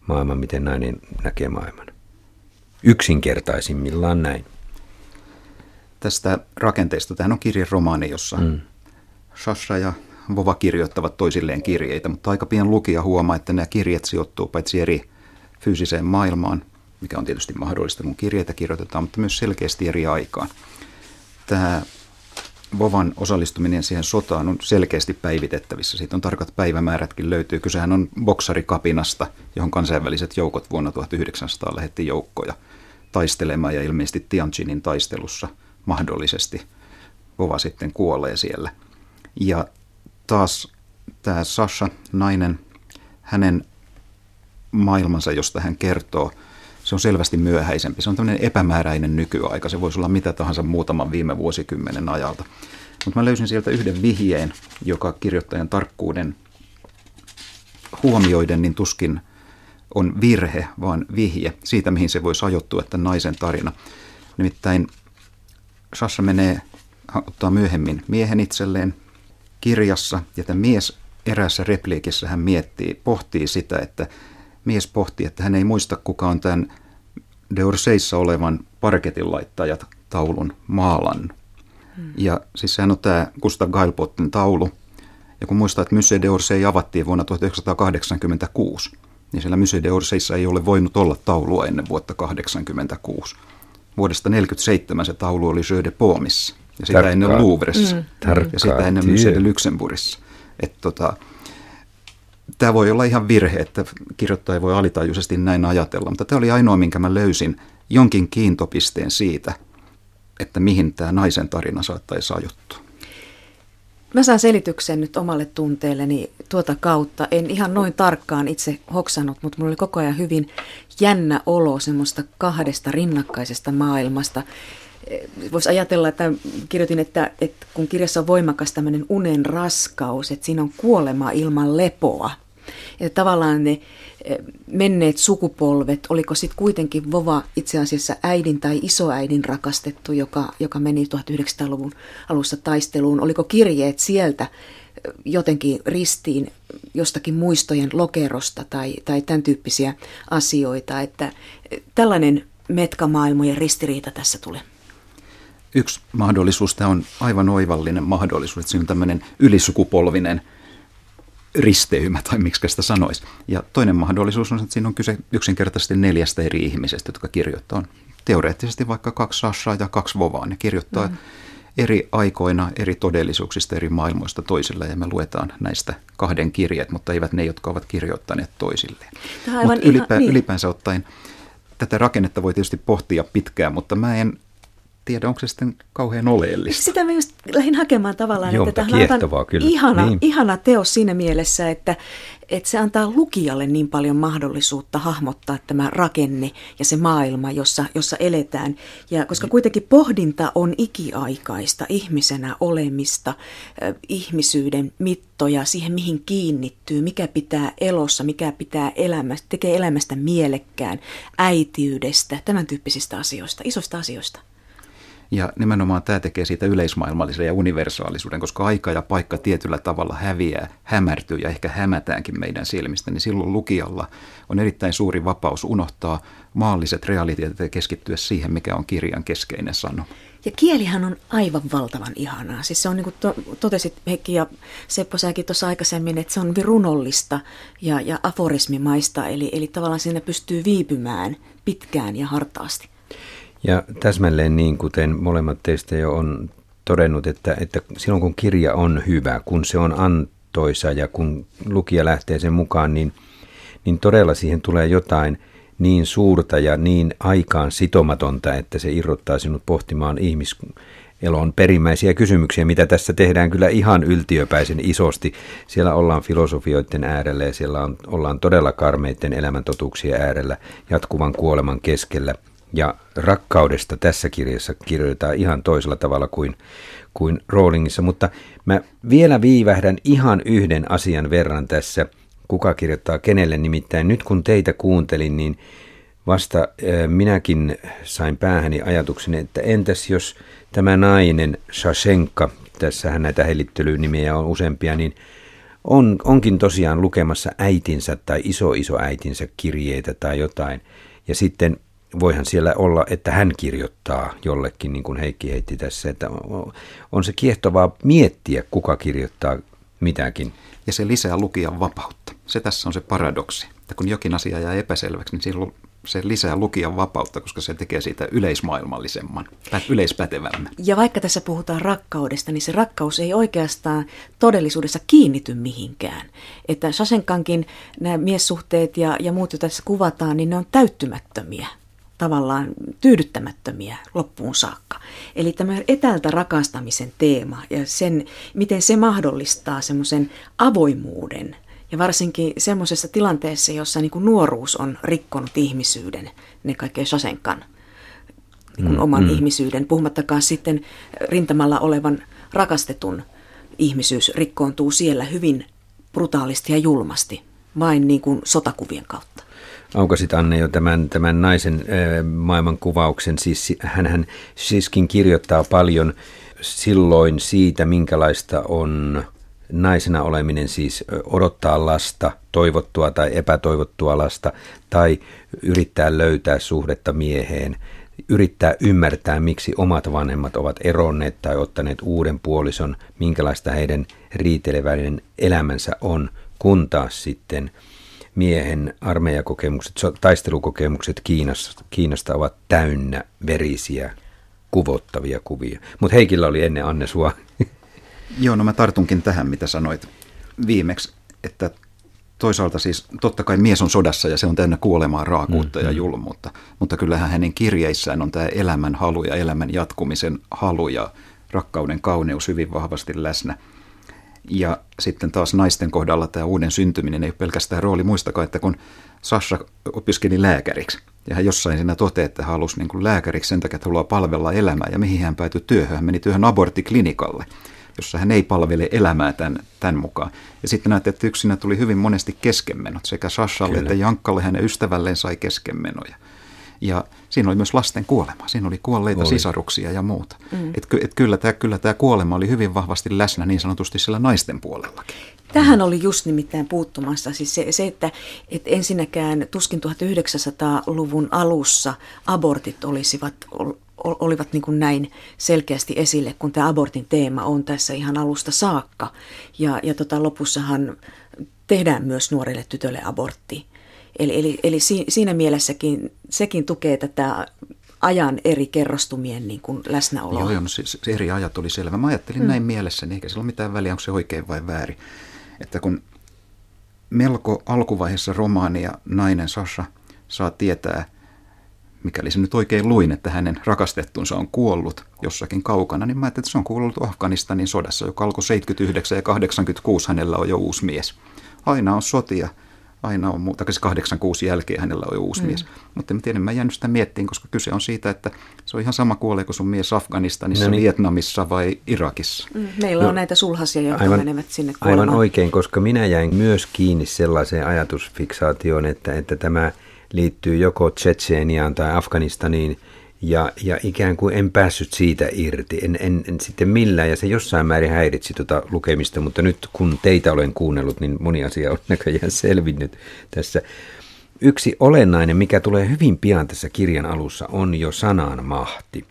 maailman, miten nainen näkee maailman. Yksinkertaisimmillaan näin. Tästä rakenteesta, tähän on kirjeromaani, jossa mm. Sasha ja Vova kirjoittavat toisilleen kirjeitä, mutta aika pian lukija huomaa, että nämä kirjeet sijoittuu paitsi eri fyysiseen maailmaan, mikä on tietysti mahdollista, kun kirjeitä kirjoitetaan, mutta myös selkeästi eri aikaan. Tämä Vovan osallistuminen siihen sotaan on selkeästi päivitettävissä. Siitä on tarkat päivämäärätkin löytyy. Kysehän on boksarikapinasta, johon kansainväliset joukot vuonna 1900 lähetti joukkoja taistelemaan ja ilmeisesti Tianjinin taistelussa mahdollisesti Vova sitten kuolee siellä. Ja taas tämä Sasha, nainen, hänen maailmansa, josta hän kertoo, se on selvästi myöhäisempi. Se on tämmöinen epämääräinen nykyaika. Se voisi olla mitä tahansa muutaman viime vuosikymmenen ajalta. Mutta mä löysin sieltä yhden vihjeen, joka kirjoittajan tarkkuuden huomioiden niin tuskin on virhe, vaan vihje siitä, mihin se voisi ajoittua, että naisen tarina. Nimittäin Sasha menee, ottaa myöhemmin miehen itselleen, kirjassa, ja tämä mies eräässä repliikissä hän miettii, pohtii sitä, että mies pohtii, että hän ei muista kuka on tämän Deurseissa olevan parketin laittajat taulun maalan. Hmm. Ja siis sehän on tämä Gustav Gailpotten taulu. Ja kun muistaa, että Musée d'Orsay avattiin vuonna 1986, niin siellä Musée d'Orsayissa ei ole voinut olla taulua ennen vuotta 1986. Vuodesta 1947 se taulu oli Jeu de ja sitä Tarkkaa. ennen Louvressa mm. ja sitä ennen de Luxemburgissa. Että tota, tämä voi olla ihan virhe, että kirjoittaja voi alitajuisesti näin ajatella, mutta tämä oli ainoa, minkä mä löysin jonkin kiintopisteen siitä, että mihin tämä naisen tarina saattaisi ajoittua. Mä saan selityksen nyt omalle tunteelleni tuota kautta. En ihan noin tarkkaan itse hoksannut, mutta mulla oli koko ajan hyvin jännä olo semmoista kahdesta rinnakkaisesta maailmasta. Voisi ajatella, että kirjoitin, että, että kun kirjassa on voimakas tämmöinen unen raskaus, että siinä on kuolema ilman lepoa. Että tavallaan ne eh, menneet sukupolvet, oliko sitten kuitenkin Vova itse asiassa äidin tai isoäidin rakastettu, joka, joka meni 1900-luvun alussa taisteluun, oliko kirjeet sieltä eh, jotenkin ristiin jostakin muistojen lokerosta tai, tai tämän tyyppisiä asioita, että eh, tällainen metkamaailmojen ristiriita tässä tulee. Yksi mahdollisuus, tämä on aivan oivallinen mahdollisuus, että siinä on tämmöinen ylisukupolvinen risteymä, tai miksi sitä sanoisi. Ja toinen mahdollisuus on, että siinä on kyse yksinkertaisesti neljästä eri ihmisestä, jotka kirjoittaa. On teoreettisesti vaikka kaksi Sashaa ja kaksi Vovaa. Ne kirjoittaa mm. eri aikoina, eri todellisuuksista, eri maailmoista toisille, ja me luetaan näistä kahden kirjeet, mutta eivät ne, jotka ovat kirjoittaneet toisilleen. Mutta ylipä, niin. ylipäänsä ottaen tätä rakennetta voi tietysti pohtia pitkään, mutta mä en tiedä, onko se sitten kauhean oleellista. Sitä mä just lähdin hakemaan tavallaan, Joo, että tämä on kyllä. Ihana, niin. ihana teos siinä mielessä, että, että se antaa lukijalle niin paljon mahdollisuutta hahmottaa tämä rakenne ja se maailma, jossa, jossa eletään. Ja koska kuitenkin pohdinta on ikiaikaista ihmisenä olemista, ihmisyyden mittoja, siihen mihin kiinnittyy, mikä pitää elossa, mikä pitää elämästä, tekee elämästä mielekkään, äitiydestä, tämän tyyppisistä asioista, isoista asioista. Ja nimenomaan tämä tekee siitä yleismaailmallisen ja universaalisuuden, koska aika ja paikka tietyllä tavalla häviää, hämärtyy ja ehkä hämätäänkin meidän silmistä, niin silloin lukijalla on erittäin suuri vapaus unohtaa maalliset realiteetit ja keskittyä siihen, mikä on kirjan keskeinen sano. Ja kielihän on aivan valtavan ihanaa. Siis se on niin kuin to, totesit Heikki ja Seppo säkin tuossa aikaisemmin, että se on runollista ja, ja aforismimaista, eli, eli tavallaan siinä pystyy viipymään pitkään ja hartaasti. Ja täsmälleen niin, kuten molemmat teistä jo on todennut, että, että silloin kun kirja on hyvä, kun se on antoisa ja kun lukija lähtee sen mukaan, niin, niin todella siihen tulee jotain niin suurta ja niin aikaan sitomatonta, että se irrottaa sinut pohtimaan ihmiselon perimmäisiä kysymyksiä, mitä tässä tehdään kyllä ihan yltiöpäisen isosti. Siellä ollaan filosofioiden äärellä ja siellä on, ollaan todella karmeiden elämäntotuuksien äärellä jatkuvan kuoleman keskellä – ja rakkaudesta tässä kirjassa kirjoitetaan ihan toisella tavalla kuin, kuin Rowlingissa, mutta mä vielä viivähdän ihan yhden asian verran tässä, kuka kirjoittaa kenelle. Nimittäin nyt kun teitä kuuntelin, niin vasta minäkin sain päähäni ajatuksen, että entäs jos tämä nainen, Shashenka, tässähän näitä hellittelynimiä on useampia, niin on, onkin tosiaan lukemassa äitinsä tai iso-isoäitinsä kirjeitä tai jotain. Ja sitten voihan siellä olla, että hän kirjoittaa jollekin, niin kuin Heikki heitti tässä, että on se kiehtovaa miettiä, kuka kirjoittaa mitäkin. Ja se lisää lukijan vapautta. Se tässä on se paradoksi, että kun jokin asia jää epäselväksi, niin silloin se lisää lukijan vapautta, koska se tekee siitä yleismaailmallisemman, yleispätevämmän. Ja vaikka tässä puhutaan rakkaudesta, niin se rakkaus ei oikeastaan todellisuudessa kiinnity mihinkään. Että Sasenkankin nämä miessuhteet ja, ja muut, joita tässä kuvataan, niin ne on täyttymättömiä tavallaan tyydyttämättömiä loppuun saakka. Eli tämä etäältä rakastamisen teema ja sen, miten se mahdollistaa semmoisen avoimuuden ja varsinkin semmoisessa tilanteessa, jossa niin kuin nuoruus on rikkonut ihmisyyden, ne kaikkein Sasenkan niin kuin mm, oman mm. ihmisyyden, puhumattakaan sitten rintamalla olevan rakastetun ihmisyys rikkoontuu siellä hyvin brutaalisti ja julmasti, vain niin kuin sotakuvien kautta aukasit Anne jo tämän, tämän naisen maailmankuvauksen. Siis hän siiskin kirjoittaa paljon silloin siitä, minkälaista on naisena oleminen, siis odottaa lasta, toivottua tai epätoivottua lasta, tai yrittää löytää suhdetta mieheen. yrittää ymmärtää, miksi omat vanhemmat ovat eronneet tai ottaneet uuden puolison, minkälaista heidän riitelevälinen elämänsä on, kun taas sitten miehen armeijakokemukset, taistelukokemukset Kiinasta, Kiinasta ovat täynnä verisiä, kuvottavia kuvia. Mutta Heikillä oli ennen Anne sua. Joo, no mä tartunkin tähän, mitä sanoit viimeksi, että toisaalta siis totta kai mies on sodassa ja se on täynnä kuolemaa, raakuutta mm, ja mm. julmuutta, mutta kyllähän hänen kirjeissään on tämä elämän halu ja elämän jatkumisen halu ja rakkauden kauneus hyvin vahvasti läsnä. Ja sitten taas naisten kohdalla tämä uuden syntyminen ei ole pelkästään rooli. Muistakaa, että kun Sasha opiskeli lääkäriksi, ja hän jossain siinä toteaa, että hän halusi niin kuin lääkäriksi sen takia, että haluaa palvella elämää, ja mihin hän päätyi työhön. Hän meni työhön aborttiklinikalle jossa hän ei palvele elämää tämän, tämän mukaan. Ja sitten näette, että yksinä tuli hyvin monesti keskenmenot. Sekä Sashalle Kyllä. että Jankkalle hänen ystävälleen sai keskenmenoja. Ja siinä oli myös lasten kuolema. Siinä oli kuolleita oli. sisaruksia ja muuta. Mm. Et, et kyllä, tämä, kyllä tämä kuolema oli hyvin vahvasti läsnä niin sanotusti sillä naisten puolellakin. Tähän oli just nimittäin puuttumassa. Siis se, se että, että ensinnäkään tuskin 1900-luvun alussa abortit olisivat olivat niin kuin näin selkeästi esille, kun tämä abortin teema on tässä ihan alusta saakka. Ja, ja tota, lopussahan tehdään myös nuorille tytöille abortti. Eli, eli, eli siinä mielessäkin sekin tukee tätä ajan eri kerrostumien niin kuin läsnäoloa. Joo, joo no se, se eri ajat oli selvä. Mä ajattelin hmm. näin mielessä, niin eikä sillä ole mitään väliä, onko se oikein vai väärin. Että kun melko alkuvaiheessa romaania nainen Sasha saa tietää – mikäli se nyt oikein luin, että hänen rakastettunsa on kuollut jossakin kaukana, niin mä ajattelin, että se on kuollut Afganistanin sodassa, joka alkoi 79 ja 86 hänellä on jo uusi mies. Aina on sotia, aina on muuta, 86 jälkeen hänellä on jo uusi mm. mies. Mutta en tiedä, mä jäänyt sitä miettiin, koska kyse on siitä, että se on ihan sama kuoleeko sun mies Afganistanissa, no niin. Vietnamissa vai Irakissa. Mm, meillä no, on näitä sulhasia, jotka aivan, menevät sinne kuolemaan. Aivan oikein, koska minä jäin myös kiinni sellaiseen ajatusfiksaatioon, että, että tämä – liittyy joko Tsetseeniaan tai Afganistaniin, ja, ja ikään kuin en päässyt siitä irti, en, en, en sitten millään, ja se jossain määrin häiritsi tuota lukemista, mutta nyt kun teitä olen kuunnellut, niin moni asia on näköjään selvinnyt tässä. Yksi olennainen, mikä tulee hyvin pian tässä kirjan alussa, on jo sanan mahti.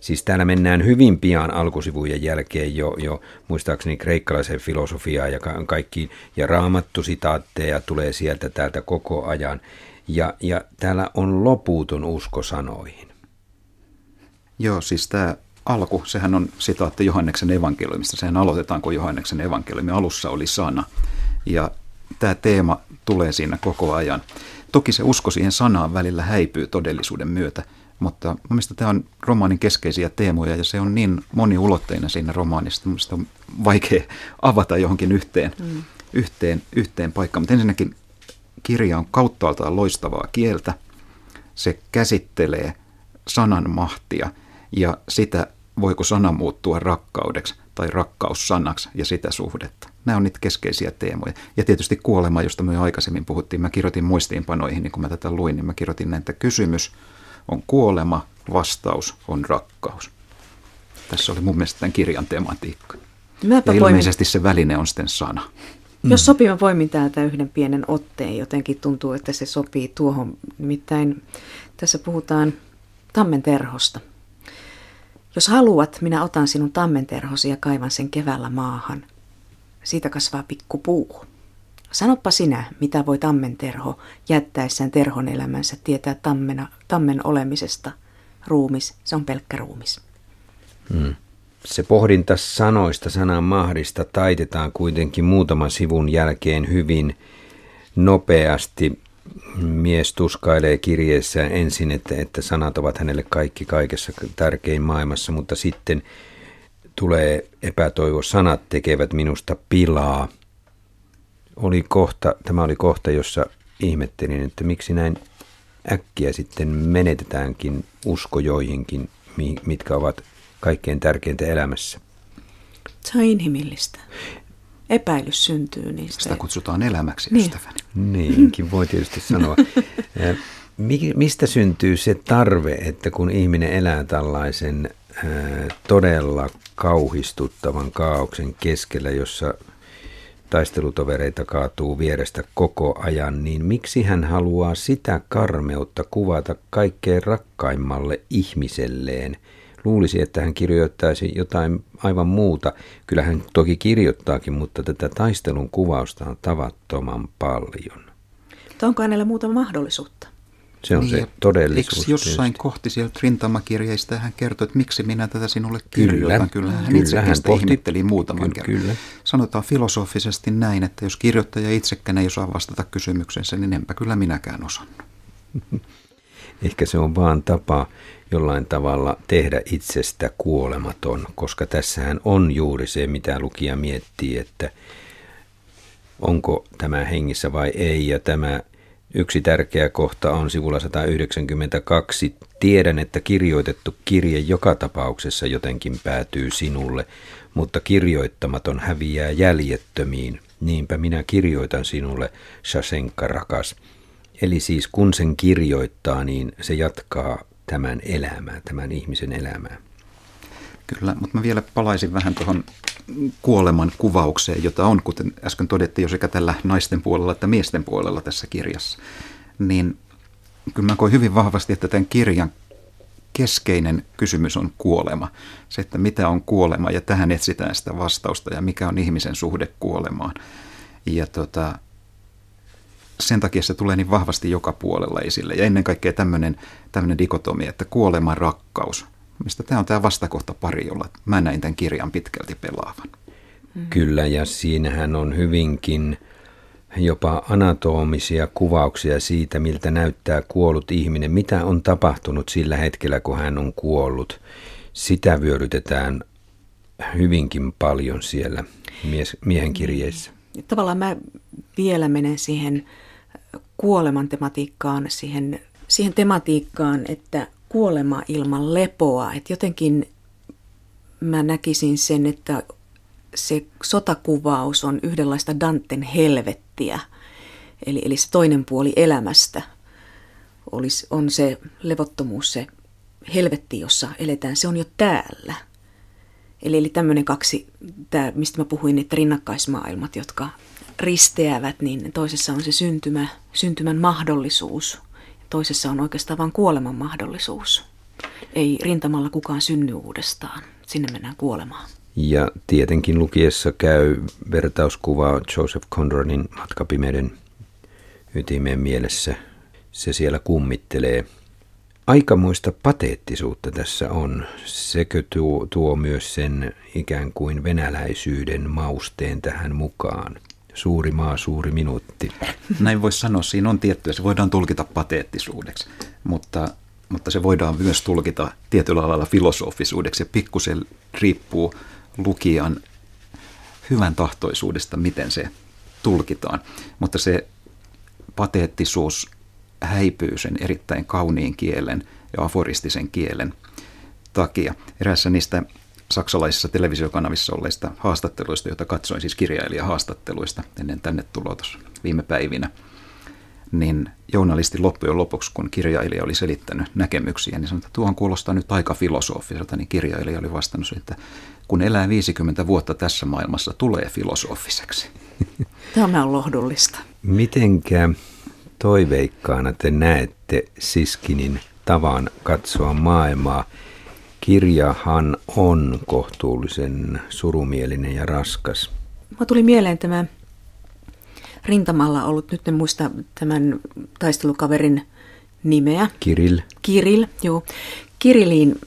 Siis täällä mennään hyvin pian alkusivujen jälkeen jo, jo muistaakseni kreikkalaisen filosofiaa ja ka- kaikki, ja raamattusitaatteja tulee sieltä täältä koko ajan. Ja, ja täällä on loputon usko sanoihin. Joo, siis tämä alku, sehän on sitaatti Johanneksen evankeliumista. Sehän aloitetaan, kun Johanneksen evankeliumi alussa oli sana. Ja tämä teema tulee siinä koko ajan. Toki se usko siihen sanaan välillä häipyy todellisuuden myötä, mutta mielestäni tämä on romaanin keskeisiä teemoja ja se on niin moniulotteinen siinä romaanissa, että on vaikea avata johonkin yhteen, mm. yhteen, yhteen paikkaan. Mutta ensinnäkin kirja on kauttaaltaan loistavaa kieltä. Se käsittelee sanan mahtia ja sitä, voiko sana muuttua rakkaudeksi tai rakkaussanaksi ja sitä suhdetta. Nämä on niitä keskeisiä teemoja. Ja tietysti kuolema, josta me jo aikaisemmin puhuttiin. Mä kirjoitin muistiinpanoihin, niin kun mä tätä luin, niin mä kirjoitin näin, että kysymys on kuolema, vastaus on rakkaus. Tässä oli mun mielestä tämän kirjan tematiikka. Mäpä ja ilmeisesti poimin. se väline on sitten sana. Mm. Jos sopii, mä poimin täältä yhden pienen otteen. Jotenkin tuntuu, että se sopii tuohon. Nimittäin tässä puhutaan tammenterhosta. Jos haluat, minä otan sinun tammenterhosi ja kaivan sen keväällä maahan. Siitä kasvaa pikku puu. Sanoppa sinä, mitä voi tammenterho jättäessään terhon elämänsä tietää tammena, tammen olemisesta. Ruumis, se on pelkkä ruumis. Hmm. Se pohdinta sanoista, sanan mahdista taitetaan kuitenkin muutaman sivun jälkeen hyvin nopeasti. Mies tuskailee kirjeessään ensin, että, että sanat ovat hänelle kaikki kaikessa tärkein maailmassa, mutta sitten tulee epätoivo, sanat tekevät minusta pilaa. Oli kohta, tämä oli kohta, jossa ihmettelin, että miksi näin äkkiä sitten menetetäänkin usko joihinkin, mitkä ovat kaikkein tärkeintä elämässä. Se on inhimillistä. Epäilys syntyy niistä. Sitä kutsutaan elämäksi, niin. ystäväni. Niinkin voi tietysti sanoa. Mistä syntyy se tarve, että kun ihminen elää tällaisen todella kauhistuttavan kaauksen keskellä, jossa taistelutovereita kaatuu vierestä koko ajan, niin miksi hän haluaa sitä karmeutta kuvata kaikkein rakkaimmalle ihmiselleen? Luulisi, että hän kirjoittaisi jotain aivan muuta. Kyllä hän toki kirjoittaakin, mutta tätä taistelun kuvausta on tavattoman paljon. onko hänellä muuta mahdollisuutta? Se on niin, se todellisuus. Eikö jossain tietysti. kohti sieltä rintamakirjeistä hän kertoi, että miksi minä tätä sinulle kirjoitan? Kyllä, hän kyllä, itsekin hän pohti, ihmetteli muutaman kyllä, kerran. Kyllä. Sanotaan filosofisesti näin, että jos kirjoittaja itsekään ei osaa vastata kysymyksensä, niin enpä kyllä minäkään osannut. Ehkä se on vaan tapa jollain tavalla tehdä itsestä kuolematon, koska tässähän on juuri se, mitä lukija miettii, että onko tämä hengissä vai ei, ja tämä Yksi tärkeä kohta on sivulla 192. Tiedän, että kirjoitettu kirje joka tapauksessa jotenkin päätyy sinulle, mutta kirjoittamaton häviää jäljettömiin. Niinpä minä kirjoitan sinulle, Shasenka rakas. Eli siis kun sen kirjoittaa, niin se jatkaa tämän elämää, tämän ihmisen elämää. Kyllä, mutta mä vielä palaisin vähän tuohon kuoleman kuvaukseen, jota on, kuten äsken todettiin jo sekä tällä naisten puolella että miesten puolella tässä kirjassa. Niin kyllä mä koin hyvin vahvasti, että tämän kirjan keskeinen kysymys on kuolema. Se, että mitä on kuolema ja tähän etsitään sitä vastausta ja mikä on ihmisen suhde kuolemaan. Ja tota, sen takia se tulee niin vahvasti joka puolella esille. Ja ennen kaikkea tämmöinen, tämmöinen dikotomi, että kuolema rakkaus – mistä tämä on tämä vastakohta pari, jolla mä näin tämän kirjan pitkälti pelaavan. Mm. Kyllä, ja siinähän on hyvinkin jopa anatomisia kuvauksia siitä, miltä näyttää kuollut ihminen, mitä on tapahtunut sillä hetkellä, kun hän on kuollut. Sitä vyörytetään hyvinkin paljon siellä mies, miehen kirjeissä. Tavallaan mä vielä menen siihen kuoleman tematiikkaan, siihen, siihen tematiikkaan, että kuolema ilman lepoa. Että jotenkin mä näkisin sen, että se sotakuvaus on yhdenlaista Danten helvettiä. Eli, eli se toinen puoli elämästä olisi, on se levottomuus, se helvetti, jossa eletään. Se on jo täällä. Eli, eli tämmöinen kaksi, tää, mistä mä puhuin, että rinnakkaismaailmat, jotka risteävät, niin toisessa on se syntymä, syntymän mahdollisuus toisessa on oikeastaan vain kuoleman mahdollisuus. Ei rintamalla kukaan synny uudestaan. Sinne mennään kuolemaan. Ja tietenkin lukiessa käy vertauskuva Joseph Conradin matkapimeiden ytimeen mielessä. Se siellä kummittelee. Aikamoista pateettisuutta tässä on. Sekö tuo, tuo myös sen ikään kuin venäläisyyden mausteen tähän mukaan? Suuri maa, suuri minuutti. Näin voisi sanoa, siinä on tiettyä, se voidaan tulkita pateettisuudeksi, mutta, mutta se voidaan myös tulkita tietyllä lailla filosofisuudeksi ja pikkusen riippuu lukijan hyvän tahtoisuudesta, miten se tulkitaan. Mutta se pateettisuus häipyy sen erittäin kauniin kielen ja aforistisen kielen takia. Erässä niistä saksalaisissa televisiokanavissa olleista haastatteluista, joita katsoin siis kirjailijahaastatteluista ennen tänne tuloa viime päivinä, niin journalisti loppujen lopuksi, kun kirjailija oli selittänyt näkemyksiä, niin sanoi, että tuohon kuulostaa nyt aika filosofiselta, niin kirjailija oli vastannut, että kun elää 50 vuotta tässä maailmassa, tulee filosofiseksi. Tämä on lohdullista. Mitenkä toiveikkaana te näette Siskinin tavan katsoa maailmaa? Kirjahan on kohtuullisen surumielinen ja raskas. Mä tuli mieleen tämä rintamalla ollut, nyt en muista tämän taistelukaverin nimeä. Kiril. Kiril, joo. Kiriliin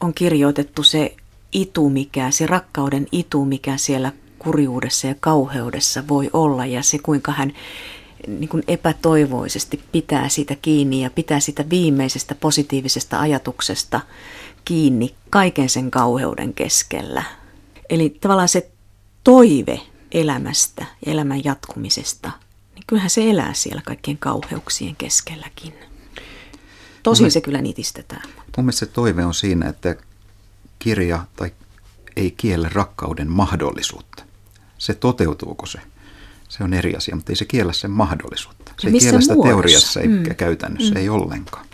on kirjoitettu se itu, mikä, se rakkauden itu, mikä siellä kurjuudessa ja kauheudessa voi olla ja se kuinka hän niin kuin epätoivoisesti pitää siitä kiinni ja pitää sitä viimeisestä positiivisesta ajatuksesta kiinni kaiken sen kauheuden keskellä. Eli tavallaan se toive elämästä ja elämän jatkumisesta, niin kyllähän se elää siellä kaikkien kauheuksien keskelläkin. Tosin mun, se kyllä nitistetään. Mun mielestä se toive on siinä, että kirja tai ei kiellä rakkauden mahdollisuutta. Se toteutuuko se? Se on eri asia, mutta ei se kiellä sen mahdollisuutta. Se ja ei kiellä sitä muodossa? teoriassa eikä mm. käytännössä, mm. ei ollenkaan.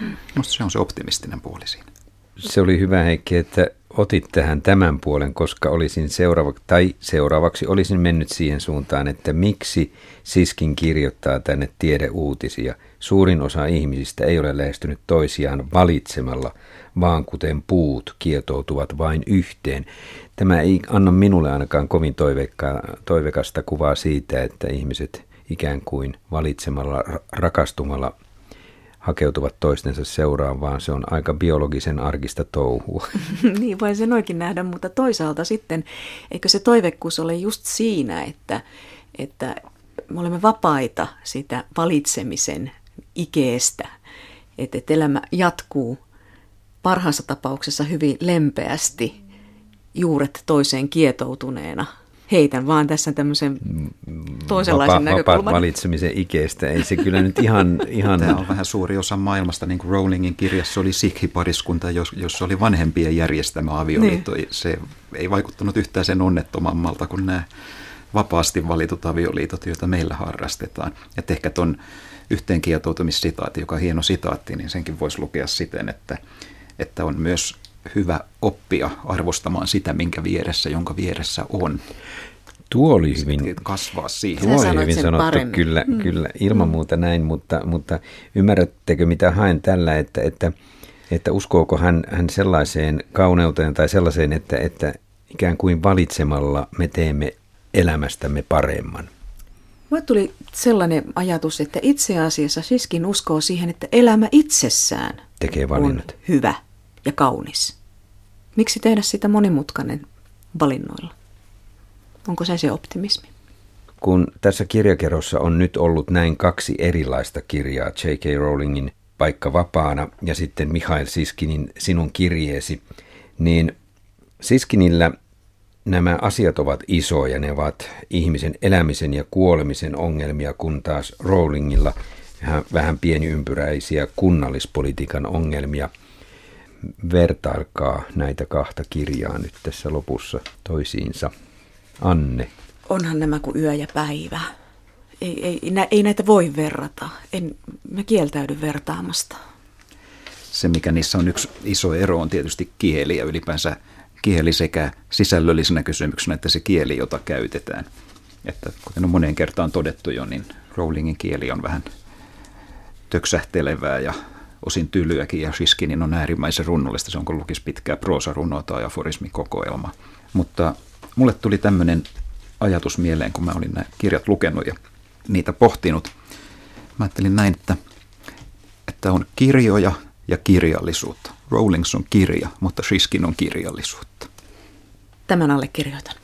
Mm. Minusta se on se optimistinen puoli siinä se oli hyvä Heikki, että otit tähän tämän puolen, koska olisin seuraava, tai seuraavaksi olisin mennyt siihen suuntaan, että miksi Siskin kirjoittaa tänne tiedeuutisia. Suurin osa ihmisistä ei ole lähestynyt toisiaan valitsemalla, vaan kuten puut kietoutuvat vain yhteen. Tämä ei anna minulle ainakaan kovin toivekasta kuvaa siitä, että ihmiset ikään kuin valitsemalla, rakastumalla hakeutuvat toistensa seuraan, vaan se on aika biologisen arkista touhua. niin voi sen oikein nähdä, mutta toisaalta sitten, eikö se toivekkuus ole just siinä, että, että me olemme vapaita sitä valitsemisen ikeestä, että, että elämä jatkuu parhaassa tapauksessa hyvin lempeästi juuret toiseen kietoutuneena – heitän vaan tässä tämmöisen toisenlaisen vapa, näkökulman. Vapa valitsemisen ikeestä, ei se kyllä nyt ihan... ihan... Tämä on vähän suuri osa maailmasta, niin kuin Rowlingin kirjassa oli sikhipariskunta, jossa oli vanhempien järjestämä avioliitto. Niin. Se ei vaikuttanut yhtään sen onnettomammalta kuin nämä vapaasti valitut avioliitot, joita meillä harrastetaan. Että ehkä tuon yhteenkietoutumissitaatti, joka on hieno sitaatti, niin senkin voisi lukea siten, että, että on myös hyvä oppia arvostamaan sitä, minkä vieressä, jonka vieressä on. Tuo oli hyvin, kasvaa siihen. Tuo oli hyvin sanottu, paremmin. kyllä, mm. kyllä, ilman mm. muuta näin, mutta, mutta ymmärrättekö mitä haen tällä, että, että, että uskooko hän, hän sellaiseen kauneuteen tai sellaiseen, että, että ikään kuin valitsemalla me teemme elämästämme paremman? Mulle tuli sellainen ajatus, että itse asiassa Siskin uskoo siihen, että elämä itsessään Tekee valinnat. on hyvä ja kaunis. Miksi tehdä sitä monimutkainen valinnoilla? Onko se se optimismi? Kun tässä kirjakerossa on nyt ollut näin kaksi erilaista kirjaa, J.K. Rowlingin Paikka vapaana ja sitten Mihail Siskinin Sinun kirjeesi, niin Siskinillä nämä asiat ovat isoja, ne ovat ihmisen elämisen ja kuolemisen ongelmia, kun taas Rowlingilla vähän pieniympyräisiä kunnallispolitiikan ongelmia – vertailkaa näitä kahta kirjaa nyt tässä lopussa toisiinsa. Anne. Onhan nämä kuin yö ja päivä. Ei, ei, ei näitä voi verrata. En, mä kieltäydy vertaamasta. Se, mikä niissä on yksi iso ero, on tietysti kieli ja ylipäänsä kieli sekä sisällöllisenä kysymyksenä että se kieli, jota käytetään. Että kuten on moneen kertaan todettu jo, niin Rowlingin kieli on vähän töksähtelevää ja osin tylyäkin ja Shiskinin on äärimmäisen runnollista. Se on kun lukisi pitkää proosarunoa tai aforismikokoelma. Mutta mulle tuli tämmöinen ajatus mieleen, kun mä olin nämä kirjat lukenut ja niitä pohtinut. Mä ajattelin näin, että, että on kirjoja ja kirjallisuutta. Rowlings on kirja, mutta Shiskin on kirjallisuutta. Tämän allekirjoitan.